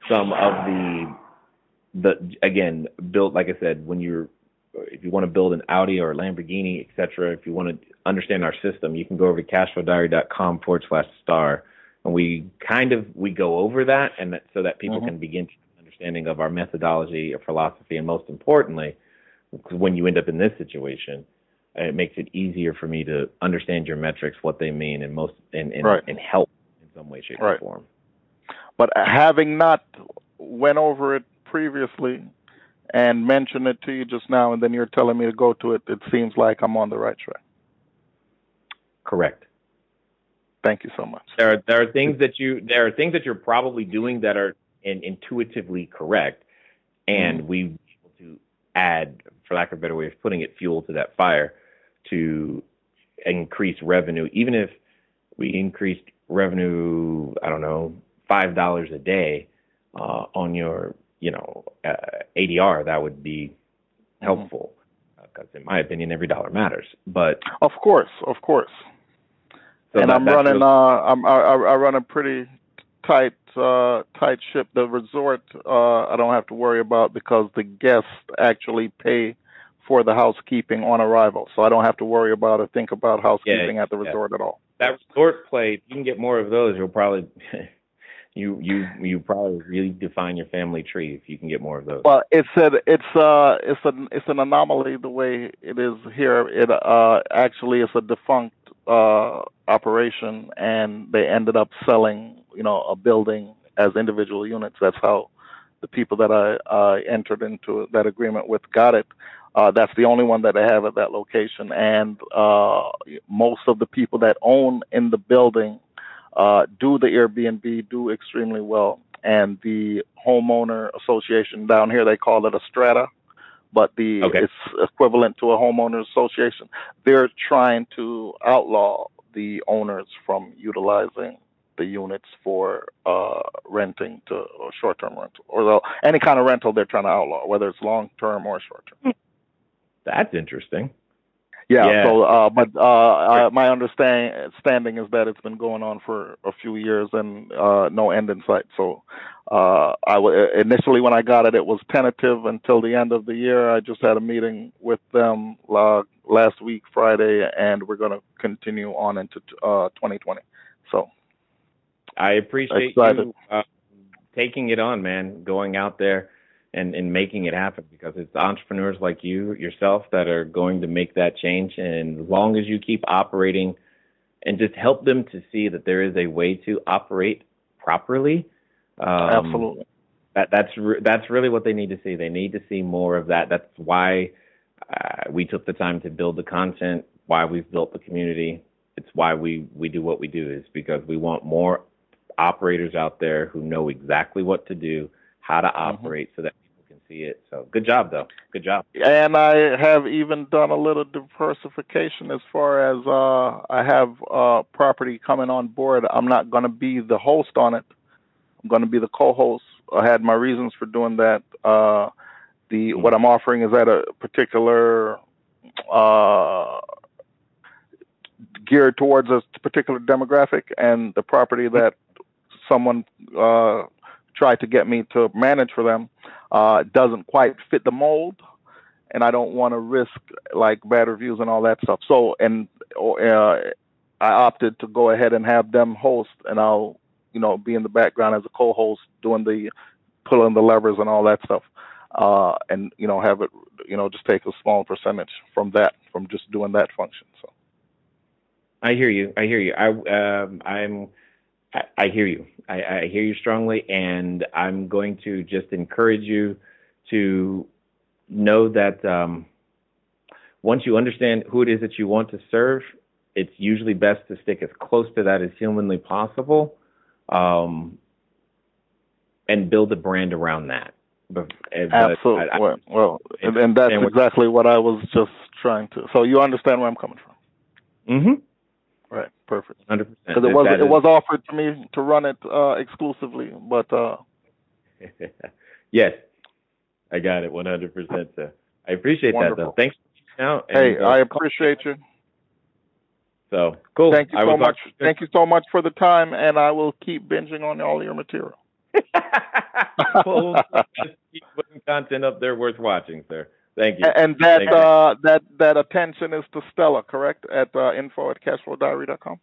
some of the the again build like I said when you're if you want to build an Audi or a Lamborghini, et cetera, if you want to understand our system, you can go over to cashflowdiary.com forward slash star. And we kind of, we go over that and that, so that people Mhm. can begin to understanding of our methodology, our philosophy, and most importantly, when you end up in this situation, uh, it makes it easier for me to understand your metrics, what they mean, and most, and, and, Right. and help in some way, shape, or form. But having not went over it previously and mentioned it to you just now, and then you're telling me to go to it, it seems like I'm on the right track. Correct. Thank you so much. there are there are things that you there are things that you're probably doing that are in, intuitively correct, and we able to add, for lack of a better way of putting it, fuel to that fire to increase revenue. Even if we increased revenue, I don't know, five dollars a day uh, on your you know uh, ADR, that would be helpful. Uh, because in my opinion, every dollar matters. But of course, of course. So and I'm running. really- Uh, I'm, I, I I run a pretty tight uh, tight ship. The resort uh, I don't have to worry about because the guests actually pay for the housekeeping on arrival, so I don't have to worry about or think about housekeeping at the yeah. resort at all. that resort play, if you can get more of those, you'll probably you you you probably really define your family tree if you can get more of those. Well, it's a, it's uh it's an it's an anomaly the way it is here. It uh actually is a defunct uh operation, and they ended up selling you know a building as individual units. That's how the people that I uh, entered into that agreement with got it. Uh, that's the only one that they have at that location, and uh, most of the people that own in the building uh, do the Airbnb do extremely well, and the homeowner association down here they call it a strata, but the Okay. it's equivalent to a homeowner association. They're trying to outlaw the owners from utilizing the units for uh, renting to or short-term rental or any kind of rental they're trying to outlaw, whether it's long-term or short-term. That's interesting. Yeah. Yeah. So, uh, but uh, uh, my understanding standing is that it's been going on for a few years and uh, no end in sight. So, uh, I w- initially when I got it, it was tentative until the end of the year. I just had a meeting with them uh, last week, Friday, and we're going to continue on into uh, 2020. So, I appreciate Excited. you uh, taking it on, man. Going out there and and making it happen because it's entrepreneurs like you yourself that are going to make that change. And as long as you keep operating and just help them to see that there is a way to operate properly. Um, absolutely. That that's re- that's really what they need to see. They need to see more of that. That's why uh, we took the time to build the content. Why we've built the community. It's why we we do what we do. Is because we want more operators out there who know exactly what to do, how to operate, so that see it. So good job, though. Good job. and I have even done a little diversification as far as uh, I have uh, property coming on board. I'm not going to be the host on it. I'm going to be the co-host. I had my reasons for doing that. Uh, the what I'm offering is at a particular uh, geared towards a particular demographic, and the property that someone uh, tried to get me to manage for them uh, doesn't quite fit the mold, and I don't want to risk like bad reviews and all that stuff. So, and uh, I opted to go ahead and have them host, and I'll you know be in the background as a co-host doing the pulling the levers and all that stuff, uh, and you know have it you know just take a small percentage from that from just doing that function. So. I hear you. I hear you. I um, I'm I, I hear you. I, I hear you strongly, and I'm going to just encourage you to know that um, once you understand who it is that you want to serve, it's usually best to stick as close to that as humanly possible, um, and build a brand around that. But, Absolutely. I- I- well, and, and that's and exactly what I was just trying to. So you understand where I'm coming from, Mhm. Right? Perfect. Hundred percent. Because it was it was offered to me to run it uh, exclusively, but uh, yes, I got it. One hundred percent, sir. I appreciate that though. Thanks out. hey, uh, I appreciate you. So cool. Thank you I so much. Thank you so much for the time, and I will keep binging on all your material. We'll just keep putting content up there worth watching, sir. Thank you. And that Thank you. uh, that that attention is to Stella, correct? At uh, info at cashflowdiary.com.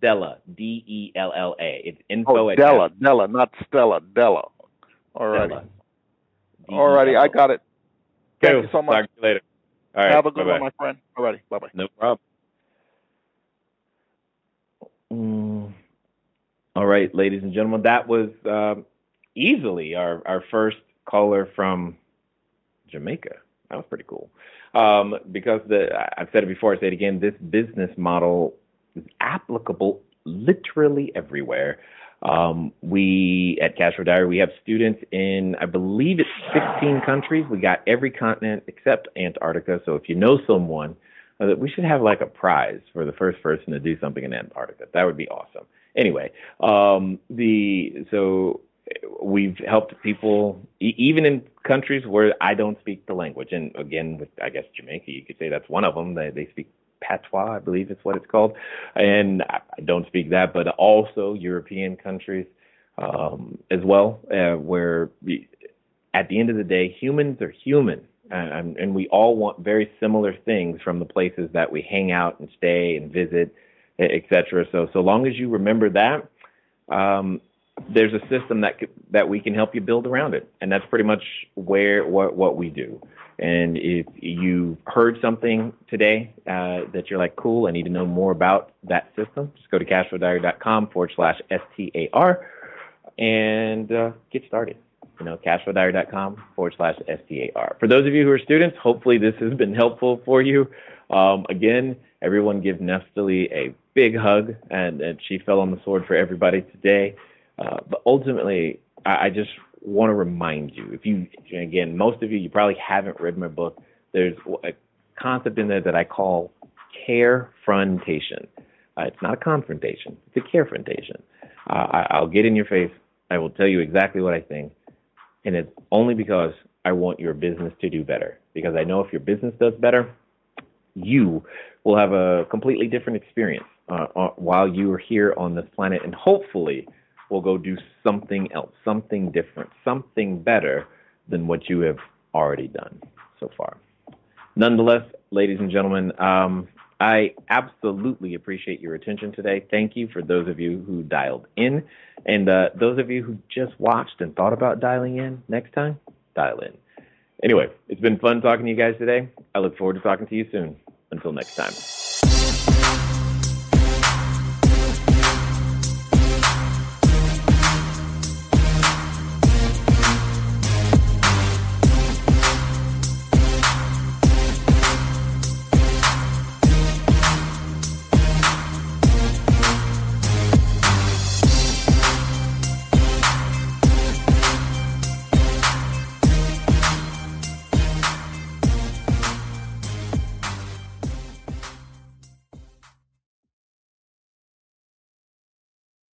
Della, D E L L A. It's info Oh, at Della, Della, not Stella, Della. All righty. All righty, I got it. Thank Cool. you so much. Talk to you later. All right. Have a good bye-bye. one, my friend. All righty, bye bye. No problem. Mm. All right, ladies and gentlemen, that was um, easily our, our first caller from Jamaica. That was pretty cool. Um, because the I've said it before, I say it again. This business model is applicable literally everywhere. Um, we at Cashflow Diary, we have students in, I believe it's 16 countries. We got every continent except Antarctica. So if you know someone, uh, that we should have like a prize for the first person to do something in Antarctica. That would be awesome. Anyway, um, the so we've helped people even in countries where I don't speak the language. And again, with I guess Jamaica, you could say that's one of them. They they speak patois, I believe is what it's called, and I don't speak that, but also European countries um, as well, uh, where we, at the end of the day, humans are human. And, and we all want very similar things from the places that we hang out and stay and visit, etc. So, so long as you remember that, um, there's a system that that we can help you build around it, and that's pretty much where what what we do. And if you heard something today uh, that you're like, cool, I need to know more about that system, just go to cashflowdiary.com forward slash STAR and uh, get started. You know, cashflowdiary.com forward slash STAR. For those of you who are students, hopefully this has been helpful for you. Um, again, everyone give Neftali a big hug, and, and she fell on the sword for everybody today. Uh, but ultimately, I, I just want to remind you if you, again, most of you, you probably haven't read my book. There's a concept in there that I call carefrontation. Uh, it's not a confrontation, it's a carefrontation. Uh, I, I'll get in your face. I will tell you exactly what I think. And it's only because I want your business to do better. Because I know if your business does better, you will have a completely different experience uh, uh, while you are here on this planet. And hopefully, will go do something else, something different, something better than what you have already done so far. Nonetheless, ladies and gentlemen, um, I absolutely appreciate your attention today. Thank you for those of you who dialed in. And uh, those of you who just watched and thought about dialing in, next time, dial in. Anyway, it's been fun talking to you guys today. I look forward to talking to you soon. Until next time.